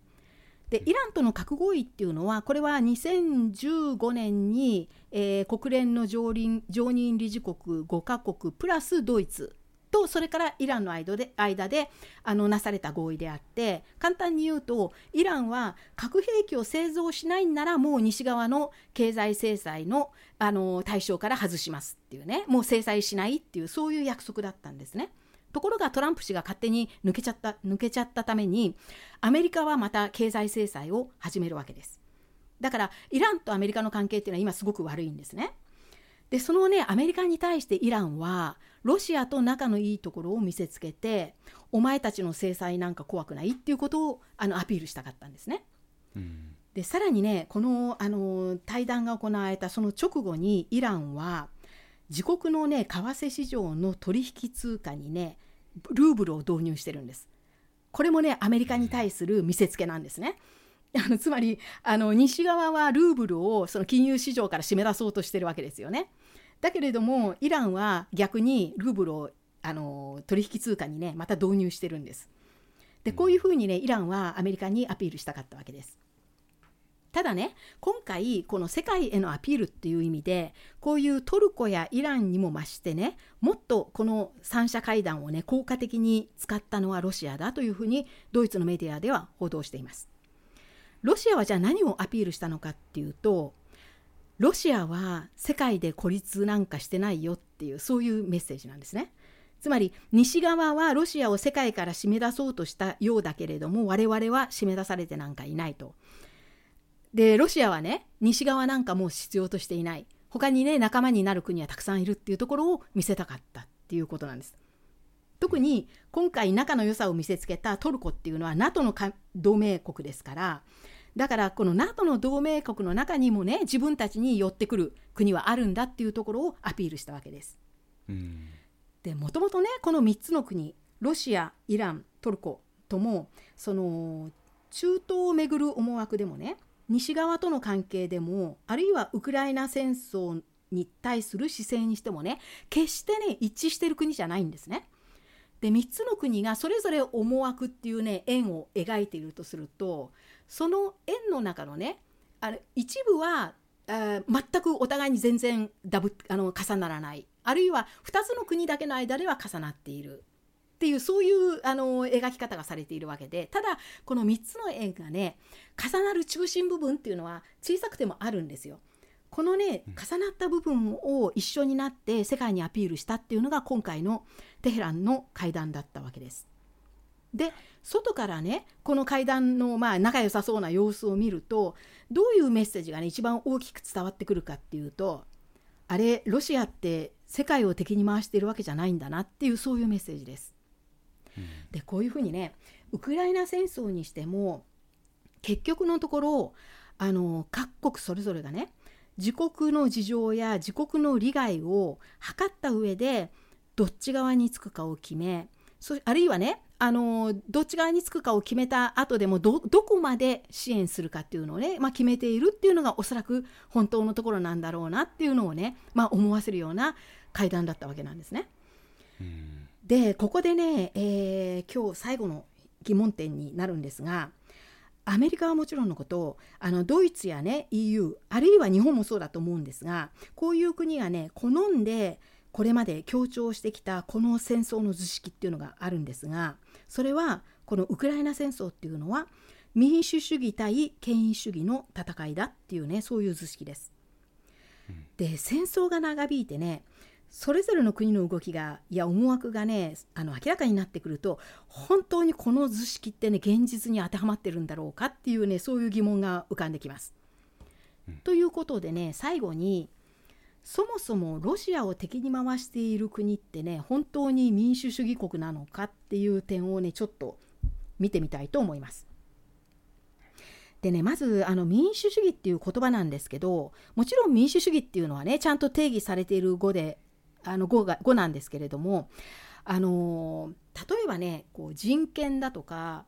でイランとの核合意っていうのはこれは2015年に、えー、国連の常任常任理事国5カ国プラスドイツとそれからイランの間で間であのなされた合意であって簡単に言うとイランは核兵器を製造しないんならもう西側の経済制裁のあの対象から外しますっていうねもう制裁しないっていうそういう約束だったんですね。ところがトランプ氏が勝手に抜けちゃった抜けちゃったためにアメリカはまた経済制裁を始めるわけです。だからイランとアメリカの関係っていうのは今すごく悪いんですね。でそのねアメリカに対してイランはロシアと仲のいいところを見せつけてお前たちの制裁なんか怖くないっていうことをあのアピールしたかったんですね。うん、でさらにねこのあの対談が行われたその直後にイランは自国のね為替市場の取引通貨にねルーブルを導入してるんです。これもねアメリカに対する見せつけなんですね。<laughs> あのつまりあの西側はルーブルをその金融市場から締め出そうとしてるわけですよね。だけれどもイランは逆にルーブルをあの取引通貨にねまた導入してるんです。でこういうふうにねイランはアメリカにアピールしたかったわけです。ただね今回この世界へのアピールっていう意味でこういうトルコやイランにも増してねもっとこの三者会談をね効果的に使ったのはロシアだというふうにドイツのメディアでは報道しています。ロシアはじゃあ何をアピールしたのかっていうとロシアは世界で孤立なんかしてないよっていうそういうメッセージなんですね。つまり西側はロシアを世界から締め出そうとしたようだけれども我々は締め出されてなんかいないと。でロシアはね西側なんかもう必要としていない他にね仲間になる国はたくさんいるっていうところを見せたかったっていうことなんです。特に今回仲の良さを見せつけたトルコっていうのは NATO の同盟国ですからだからこの NATO の同盟国の中にもね自分たちに寄ってくる国はあるんだっていうところをアピールしたわけです。でもともとねこの3つの国ロシアイラントルコともその中東をめぐる思惑でもね西側との関係でもあるいはウクライナ戦争に対する姿勢にしてもね決してね一致してる国じゃないんですね。で3つの国がそれぞれ思惑っていうね円を描いているとするとその円の中のねあれ一部は全くお互いに全然ダブあの重ならないあるいは2つの国だけの間では重なっているっていうそういうあの描き方がされているわけでただこの3つの円がね重なる中心部分っていうのは小さくてもあるんですよ。このね重なった部分を一緒になって世界にアピールしたっていうのが今回のテヘランの会談だったわけです。で外からねこの会談のまあ仲良さそうな様子を見るとどういうメッセージがね一番大きく伝わってくるかっていうとあれロシアって世界を敵に回しているわけじゃないんだなっていうそういうメッセージです。でこういうふうにねウクライナ戦争にしても結局のところあの各国それぞれがね自国の事情や自国の利害を測った上でどっち側につくかを決めそあるいはねあのどっち側につくかを決めた後でもどこまで支援するかっていうのをね、まあ、決めているっていうのがおそらく本当のところなんだろうなっていうのをね、まあ、思わせるような会談だったわけなんですね。でここでね、えー、今日最後の疑問点になるんですがアメリカはもちろんのことあのドイツやね EU あるいは日本もそうだと思うんですがこういう国がね好んでこれまで強調してきたこの戦争の図式っていうのがあるんですがそれはこのウクライナ戦争っていうのは民主主義対権威主義の戦いだっていうねそういう図式です。で戦争が長引いてねそれぞれの国の動きがいや思惑がねあの明らかになってくると本当にこの図式ってね現実に当てはまってるんだろうかっていうねそういう疑問が浮かんできます。うん、ということでね最後にそもそもロシアを敵に回している国ってね本当に民主主義国なのかっていう点をねちょっと見てみたいと思います。でねまずあの民主主義っていう言葉なんですけどもちろん民主主義っていうのはねちゃんと定義されている語であの語が語なんですけれどもあの例えばねこう人権だとか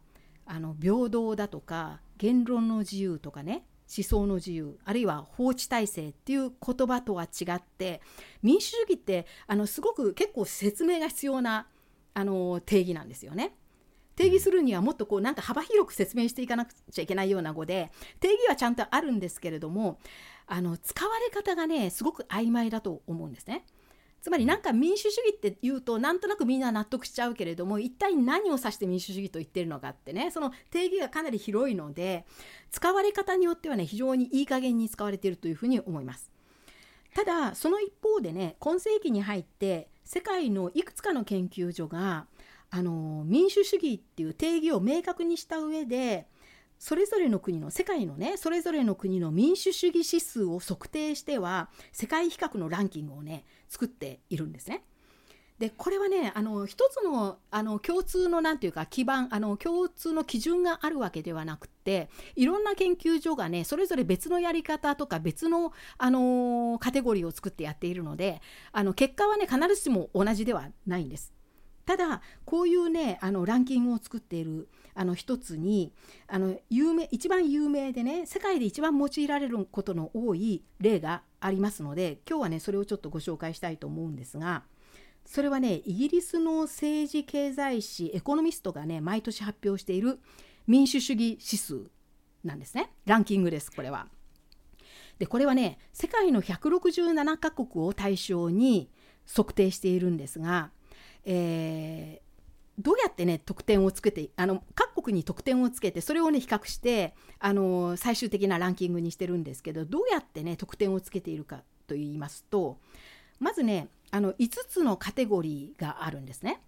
あの平等だとか言論の自由とかね思想の自由あるいは法治体制っていう言葉とは違って民主主義ってあのすごく結構説明が必要なあの定義なんですよね。定義するにはもっとこうなんか幅広く説明していかなくちゃいけないような語で定義はちゃんとあるんですけれどもあの使われ方がねすごく曖昧だと思うんですね。つまりなんか民主主義って言うとなんとなくみんな納得しちゃうけれども一体何を指して民主主義と言ってるのかってねその定義がかなり広いので使われ方によってはね非常にいい加減に使われているというふうに思います。ただその一方でね今世紀に入って世界のいくつかの研究所があの民主主義っていう定義を明確にした上でそれぞれの国の世界のねそれぞれの国の民主主義指数を測定しては世界比較のランキングをね作っているんですね。でこれはねあの一つのあの共通の何て言うか基盤あの共通の基準があるわけではなくていろんな研究所がねそれぞれ別のやり方とか別の、あのカテゴリーを作ってやっているのであの結果はね必ずしも同じではないんです。ただこういうねあのランキングを作っているあの一つにあの有名一番有名でね世界で一番用いられることの多い例がありますので今日はねそれをちょっとご紹介したいと思うんですがそれはねイギリスの政治経済誌エコノミストがね毎年発表している民主主義指数なんですねランキングですこれは。でこれはね世界の167カ国を対象に測定しているんですがえー、どうやってね得点をつけてあの各国に得点をつけてそれをね比較してあの最終的なランキングにしてるんですけどどうやってね得点をつけているかと言いますとまずねあの5つのカテゴリーがあるんですね。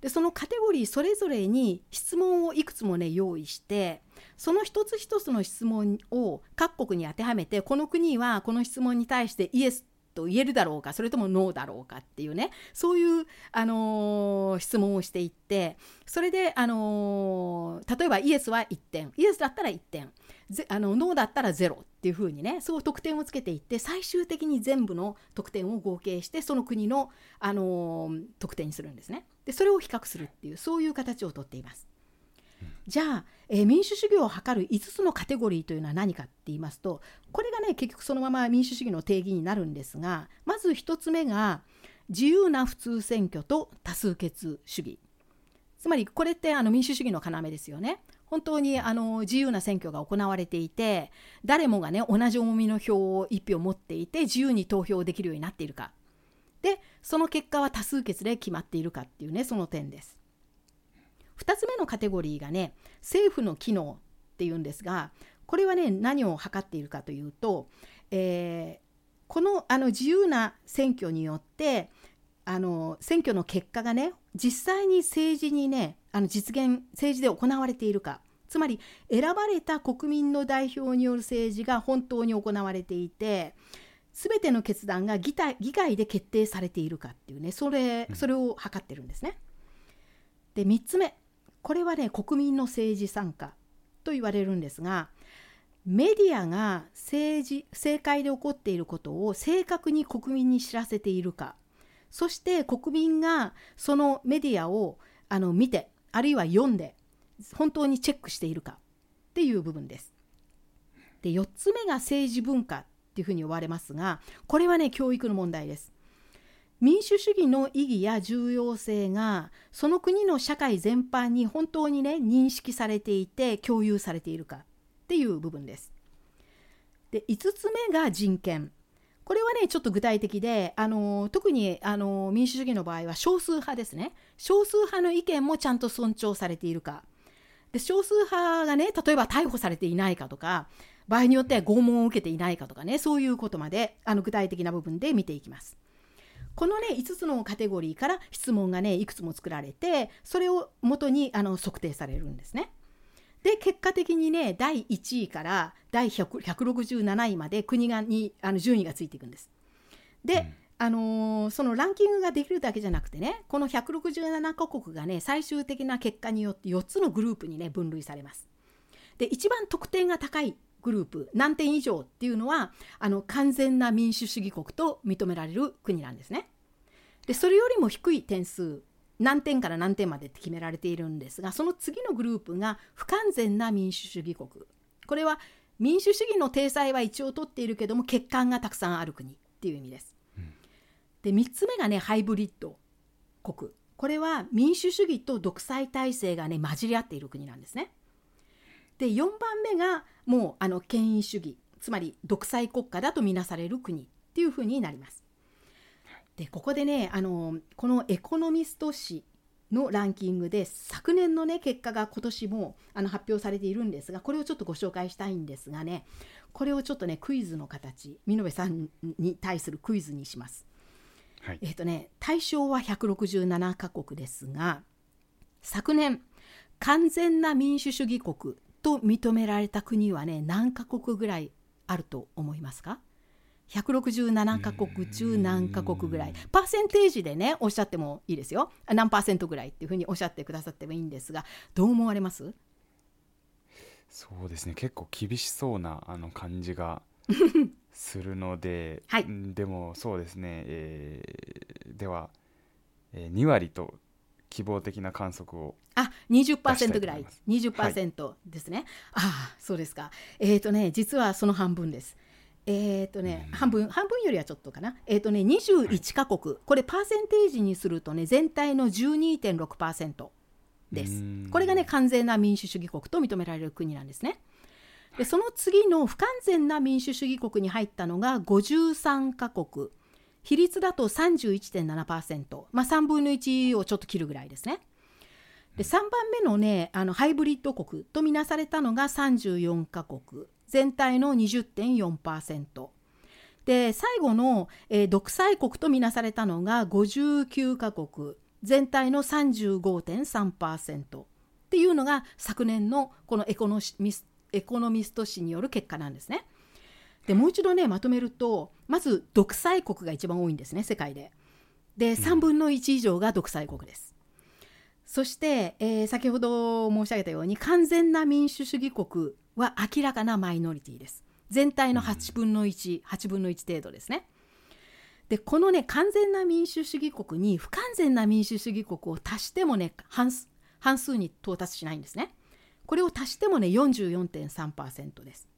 でそのカテゴリーそれぞれに質問をいくつもね用意してその一つ一つの質問を各国に当てはめてこの国はこの質問に対してイエスと言えるだろうかそれともノーだろうかっていうねそういう、あのー、質問をしていってそれで、あのー、例えばイエスは1点イエスだったら1点ぜあのノーだったら0っていうふうにねそう得点をつけていって最終的に全部の得点を合計してその国の、あのー、得点にするんですねでそれを比較するっていうそういう形をとっています。じゃあ、えー民主主義を図る5つのカテゴリーというのは何かって言いますとこれがね結局そのまま民主主義の定義になるんですがまず1つ目が自由な普通選挙と多数決主義つまりこれってあの民主主義の要ですよね。本当にあの自由な選挙が行われていて誰もがね同じ重みの票を1票持っていて自由に投票できるようになっているかでその結果は多数決で決まっているかっていうねその点です。2つ目のカテゴリーがね政府の機能っていうんですがこれはね何を測っているかというと、えーこのあの自由な選挙によってあの選挙の結果がね実際に政治にねあの実現政治で行われているか。つまり選ばれた国民の代表による政治が本当に行われていて全ての決断が議会議会で決定されているかっていうねそれそれを測ってるんですね。で3つ目これはね国民の政治参加と言われるんですがメディアが政治政界で起こっていることを正確に国民に知らせているかそして国民がそのメディアをあの見てあるいは読んで本当にチェックしているかっていう部分です。で4つ目が政治文化っていうふうに呼ばれますがこれはね教育の問題です。民主主義の意義や重要性がその国の社会全般に本当にね認識されていて共有されているかっていう部分です。で5つ目が人権これはねちょっと具体的であの特にあの民主主義の場合は少数派ですね少数派の意見もちゃんと尊重されているかで少数派がね例えば逮捕されていないかとか場合によっては拷問を受けていないかとかねそういうことまであの具体的な部分で見ていきます。このね5つのカテゴリーから質問がねいくつも作られてそれを元にあの測定されるんですね。で結果的にね第1位から第100 167位まで国がにあの順位がついていくんです。で、うんあのーそのランキングができるだけじゃなくてねこの167カ国がね最終的な結果によって4つのグループにね分類されます。で一番得点が高いグループ何点以上っていうのはあの完全な民主主義国と認められる国なんですね。でそれよりも低い点数何点から何点までって決められているんですがその次のグループが不完全な民主主義国これは民主主義の体裁は一応取っているけども欠陥がたくさんある国っていう意味です。で3つ目がねハイブリッド国これは民主主義と独裁体制がね混じり合っている国なんですね。で4番目がもうあの権威主義つまり独裁国家だとみなされる国っていうふうになります。でここでねあのこのエコノミスト誌のランキングで昨年のね結果が今年もあの発表されているんですがこれをちょっとご紹介したいんですがねこれをちょっとねクイズの形美濃部さんに対するクイズにします。はいえっ、とね対象は167カ国ですが昨年完全な民主主義国と認められた国はね何カ国ぐらいあると思いますか？167カ国中何カ国ぐらい？パーセンテージでねおっしゃってもいいですよ。何パーセントぐらいっていうふうにおっしゃってくださってもいいんですがどう思われます？そうですね。結構厳しそうなあの感じが <laughs> するので、はい。うんでもそうですね、えーでは、えー2割と希望的な観測をあ出したい20%とぐらい。思います20%ですね、ああそうですか。えっ、とね実はその半分です。えっ、とねうん。半分半分よりはちょっとかな。えっ、とね21カ国、これパーセンテージにするとね全体の12.6%です。うん。これがね完全な民主主義国と認められる国なんですね。でその次の不完全な民主主義国に入ったのが53カ国比率だと31.7%、まあ、3分の1をちょっと切るぐらいですね。で3番目のねあのハイブリッド国とみなされたのが34カ国。全体の20.4%で最後の、えー独裁国とみなされたのが59カ国。全体の35.3%っていうのが昨年のこのエコノミスエコノミスト誌による結果なんですね。でもう一度ねまとめるとまず独裁国が一番多いんですね世界で。で3分の1以上が独裁国です。そして、えー先ほど申し上げたように完全な民主主義国は明らかなマイノリティです。全体の8分の1、8分の1程度ですね。でこのね完全な民主主義国に不完全な民主主義国を足してもね半数半数に到達しないんですね。これを足してもね44.3%です。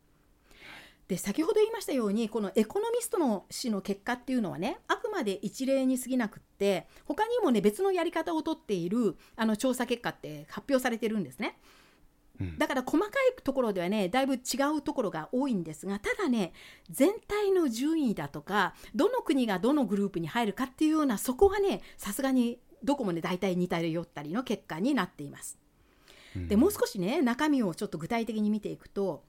で先ほど言いましたようにこのエコノミストの氏の結果っていうのはねあくまで一例に過ぎなくって他にもね別のやり方をとっているあの調査結果って発表されてるんですね。だから細かいところではねだいぶ違うところが多いんですがただね全体の順位だとかどの国がどのグループに入るかっていうようなそこはねさすがにどこもね大体似たり寄ったりの結果になっています。でもう少しね中身をちょっと具体的に見ていくと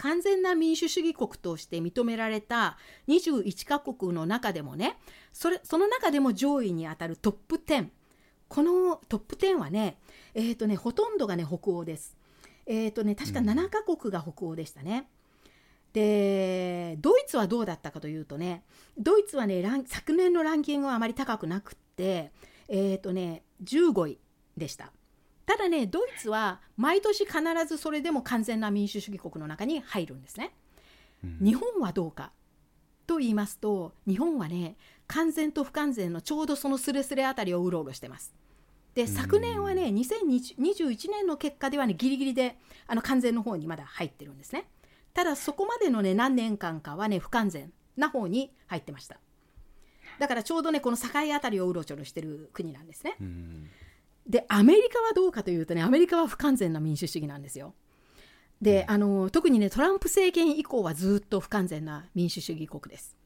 完全な民主主義国として認められた21カ国の中でもねそれその中でも上位にあたるトップ10このトップ10はね,、えーとねほとんどがね北欧です。えーとね、確か7カ国が北欧でしたね。でドイツはどうだったかというとねドイツはね昨年のランキングはあまり高くなくってえっ、ー、とね15位でした。ただねドイツは毎年必ずそれでも完全な民主主義国の中に入るんですね。うん、日本はどうかと言いますと日本はね完全と不完全のちょうどそのスレスレあたりをうろうろしてます。で昨年はね2021年の結果ではねギリギリであの完全の方にまだ入ってるんですね。ただそこまでのね何年間かはね不完全な方に入ってました。だからちょうどねこの境あたりをうろちょろしてる国なんですね。でアメリカはどうかというとねアメリカは不完全な民主主義なんですよ。であの特にねトランプ政権以降はずっと不完全な民主主義国です。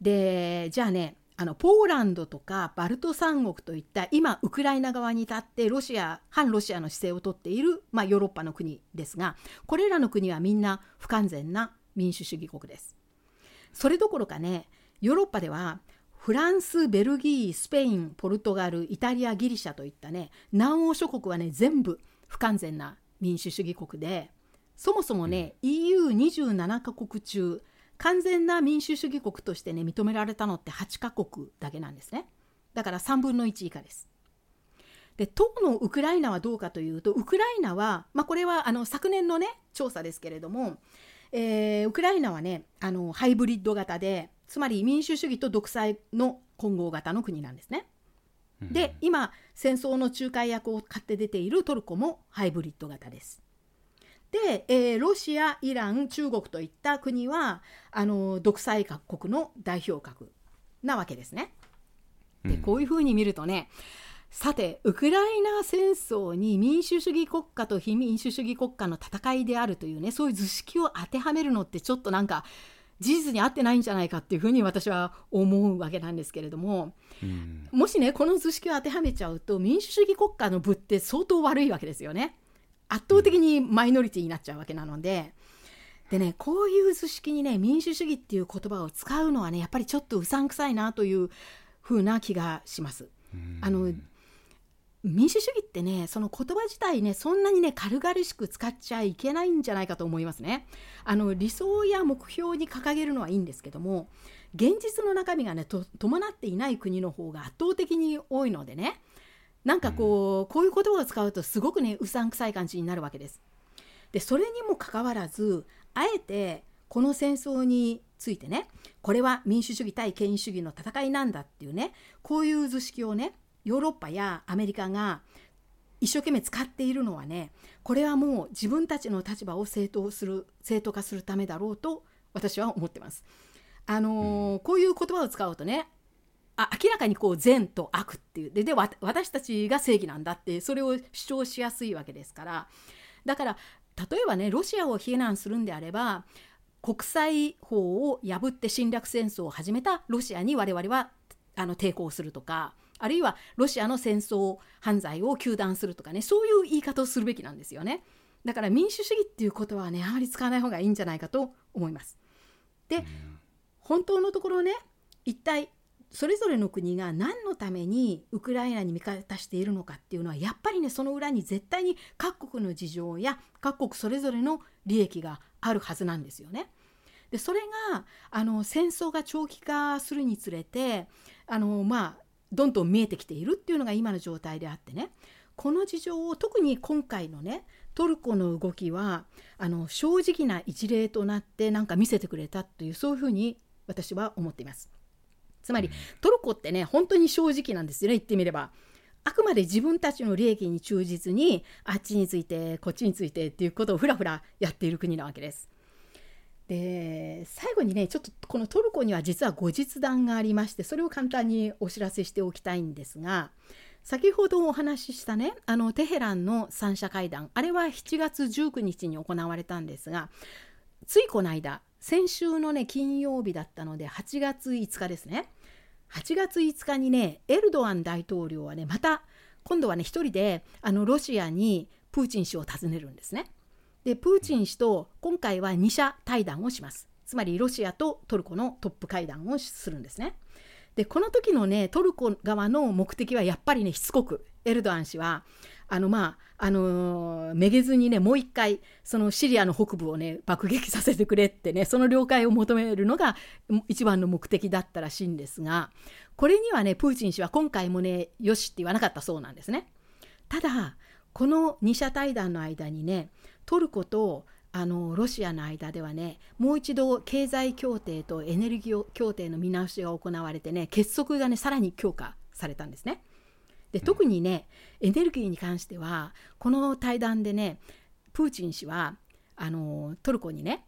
でじゃあねあのポーランドとかバルト三国といった今ウクライナ側に立ってロシア反ロシアの姿勢をとっている、まあ、ヨーロッパの国ですがこれらの国はみんな不完全な民主主義国です。それどころかねヨーロッパではフランス、ベルギー、スペイン、ポルトガル、イタリア、ギリシャといったね、南欧諸国はね、全部不完全な民主主義国で、そもそもね、EU27 カ国中、完全な民主主義国としてね、認められたのって8カ国だけなんですね。だから3分の1以下です。で当のウクライナはどうかというとウクライナは、まあ、これはあの昨年のね調査ですけれども、えー、ウクライナはねあのハイブリッド型でつまり民主主義と独裁の混合型の国なんですね。で今戦争の仲介役を買って出ているトルコもハイブリッド型です。で、えー、ロシアイラン中国といった国はあの独裁国の代表格なわけですね。でこういうふうに見るとね、さてウクライナ戦争に民主主義国家と非民主主義国家の戦いであるというねそういう図式を当てはめるのってちょっとなんか事実に合ってないんじゃないかっていうふうに私は思うわけなんですけれども、うん、もしねこの図式を当てはめちゃうと民主主義国家の部って相当悪いわけですよね。圧倒的にマイノリティになっちゃうわけなので。でねこういう図式にね民主主義っていう言葉を使うのはねやっぱりちょっとうさんくさいなというふうな気がします。あの民主主義ってねその言葉自体ねそんなにね軽々しく使っちゃいけないんじゃないかと思いますね。あの理想や目標に掲げるのはいいんですけども現実の中身がね伴っていない国の方が圧倒的に多いのでねなんかこうこういう言葉を使うとすごくねうさんくさい感じになるわけです。でそれにもかかわらずあえてこの戦争についてねこれは民主主義対権威主義の戦いなんだっていうねこういう図式をねヨーロッパやアメリカが一生懸命使っているのはねこれはもう自分たちの立場を正当する正当化するためだろうと私は思ってます。あのー、こういう言葉を使うとねあ明らかにこう善と悪っていう。でで私たちが正義なんだってそれを主張しやすいわけですから。だから例えばねロシアを非難するんであれば国際法を破って侵略戦争を始めたロシアに我々はあの抵抗するとかあるいはロシアの戦争犯罪を糾弾するとかねそういう言い方をするべきなんですよねだから民主主義っていうことはねあまり使わない方がいいんじゃないかと思いますで本当のところね一体それぞれの国が何のためにウクライナに味方しているのかっていうのはやっぱりねその裏に絶対に各国の事情や各国それぞれの利益があるはずなんですよね。でそれがあの戦争が長期化するにつれてあのまあどんどん見えてきているっていうのが今の状態であってねこの事情を特に今回のねトルコの動きはあの正直な一例となってなんか見せてくれたというそういうふうに私は思っています。つまりトルコってね本当に正直なんですよね言ってみれば。あくまで自分たちの利益に忠実にあっちについてこっちについてっていうことをふらふらやっている国なわけです。で最後にねちょっとこのトルコには実は後日談がありましてそれを簡単にお知らせしておきたいんですが先ほどお話ししたねあのテヘランの三者会談あれは7月19日に行われたんですがついこの間先週のね金曜日だったので8月5日ですね8月5日にねエルドアン大統領はねまた今度はね一人であのロシアにプーチン氏を訪ねるんですね。でプーチン氏と今回は2者対談をします。つまりロシアとトルコのトップ会談をするんですね。でこの時のねトルコ側の目的はやっぱりねしつこく。エルドアン氏はあのまああのー、めげずにねもう一回そのシリアの北部をね爆撃させてくれってねその了解を求めるのが一番の目的だったらしいんですがこれにはねプーチン氏は今回もねよしって言わなかったそうなんですね。ただこの2者対談の間にねトルコとあのロシアの間ではねもう一度経済協定とエネルギー協定の見直しが行われてね結束がねさらに強化されたんですね。で特にねエネルギーに関してはこの対談でねプーチン氏はあのトルコにね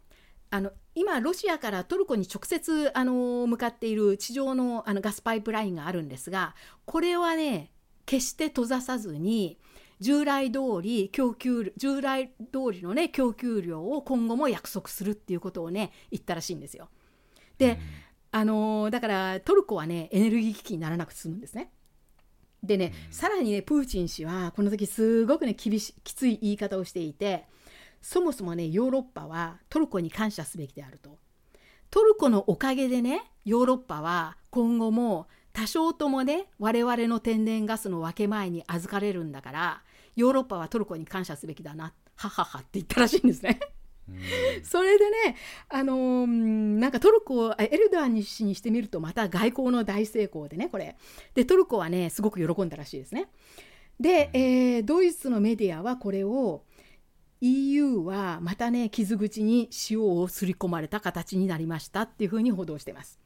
あの今ロシアからトルコに直接あの向かっている地上のあのガスパイプラインがあるんですがこれはね決して閉ざさずに従来通り供給従来通りのね供給量を今後も約束するっていうことをね言ったらしいんですよ。で、あのー、だからトルコはねエネルギー危機にならなく進むんですね。でね、さらにねプーチン氏はこの時すごくね厳しきつい言い方をしていてそもそもねヨーロッパはトルコに感謝すべきであると。トルコのおかげでねヨーロッパは今後も多少ともね我々の天然ガスの分け前に預かれるんだからヨーロッパはトルコに感謝すべきだなはははって言ったらしいんですね。それでね、あのー、なんかトルコエルドアン氏にしてみるとまた外交の大成功でねこれでトルコはねすごく喜んだらしいですね。で、えー、ドイツのメディアはこれを EU はまたね傷口に塩をすり込まれた形になりましたっていうふうに報道してます。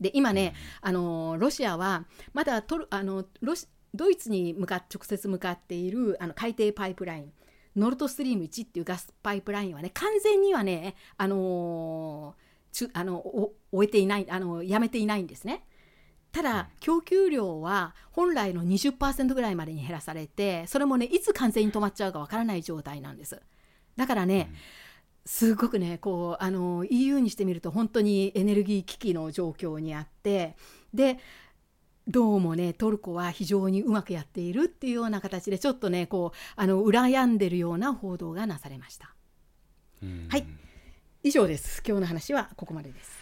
で今ね、あのロシアはまだトルあのロシドイツに向か直接向かっているあの海底パイプラインノルトストリーム1っていうガスパイプラインはね完全にはね、あのー、あの終えていないあのやめていないんですね。ただ供給量は本来の20%ぐらいまでに減らされてそれもねいつ完全に止まっちゃうかわからない状態なんです。だからね、すごくねこうあの EU にしてみると本当にエネルギー危機の状況にあってでどうもねトルコは非常にうまくやっているっていうような形でちょっとねこうあの羨んでるような報道がなされました。はい以上です今日の話はここまでです。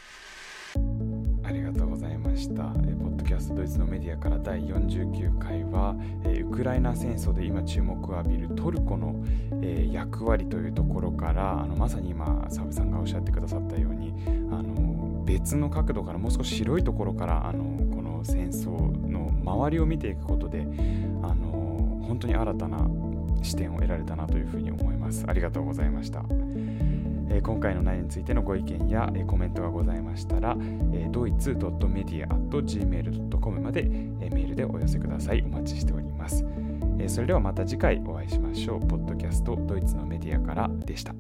ありがとうございました。えポッドキャストドイツのメディアから第49回は、えウクライナ戦争で今注目を浴びるトルコの、え役割というところからあのまさに今澤部さんがおっしゃってくださったようにあの別の角度からもう少し白いところからあの戦争の周りを見ていくことであの本当に新たな視点を得られたなというふうに思います。ありがとうございました、えー、今回の内容についてのご意見や、えー、コメントがございましたら、えー、ドイツ .media.gmail.com まで、えー、メールでお寄せください。お待ちしております、えー、それではまた次回お会いしましょう。ポッドキャストドイツのメディアからでした。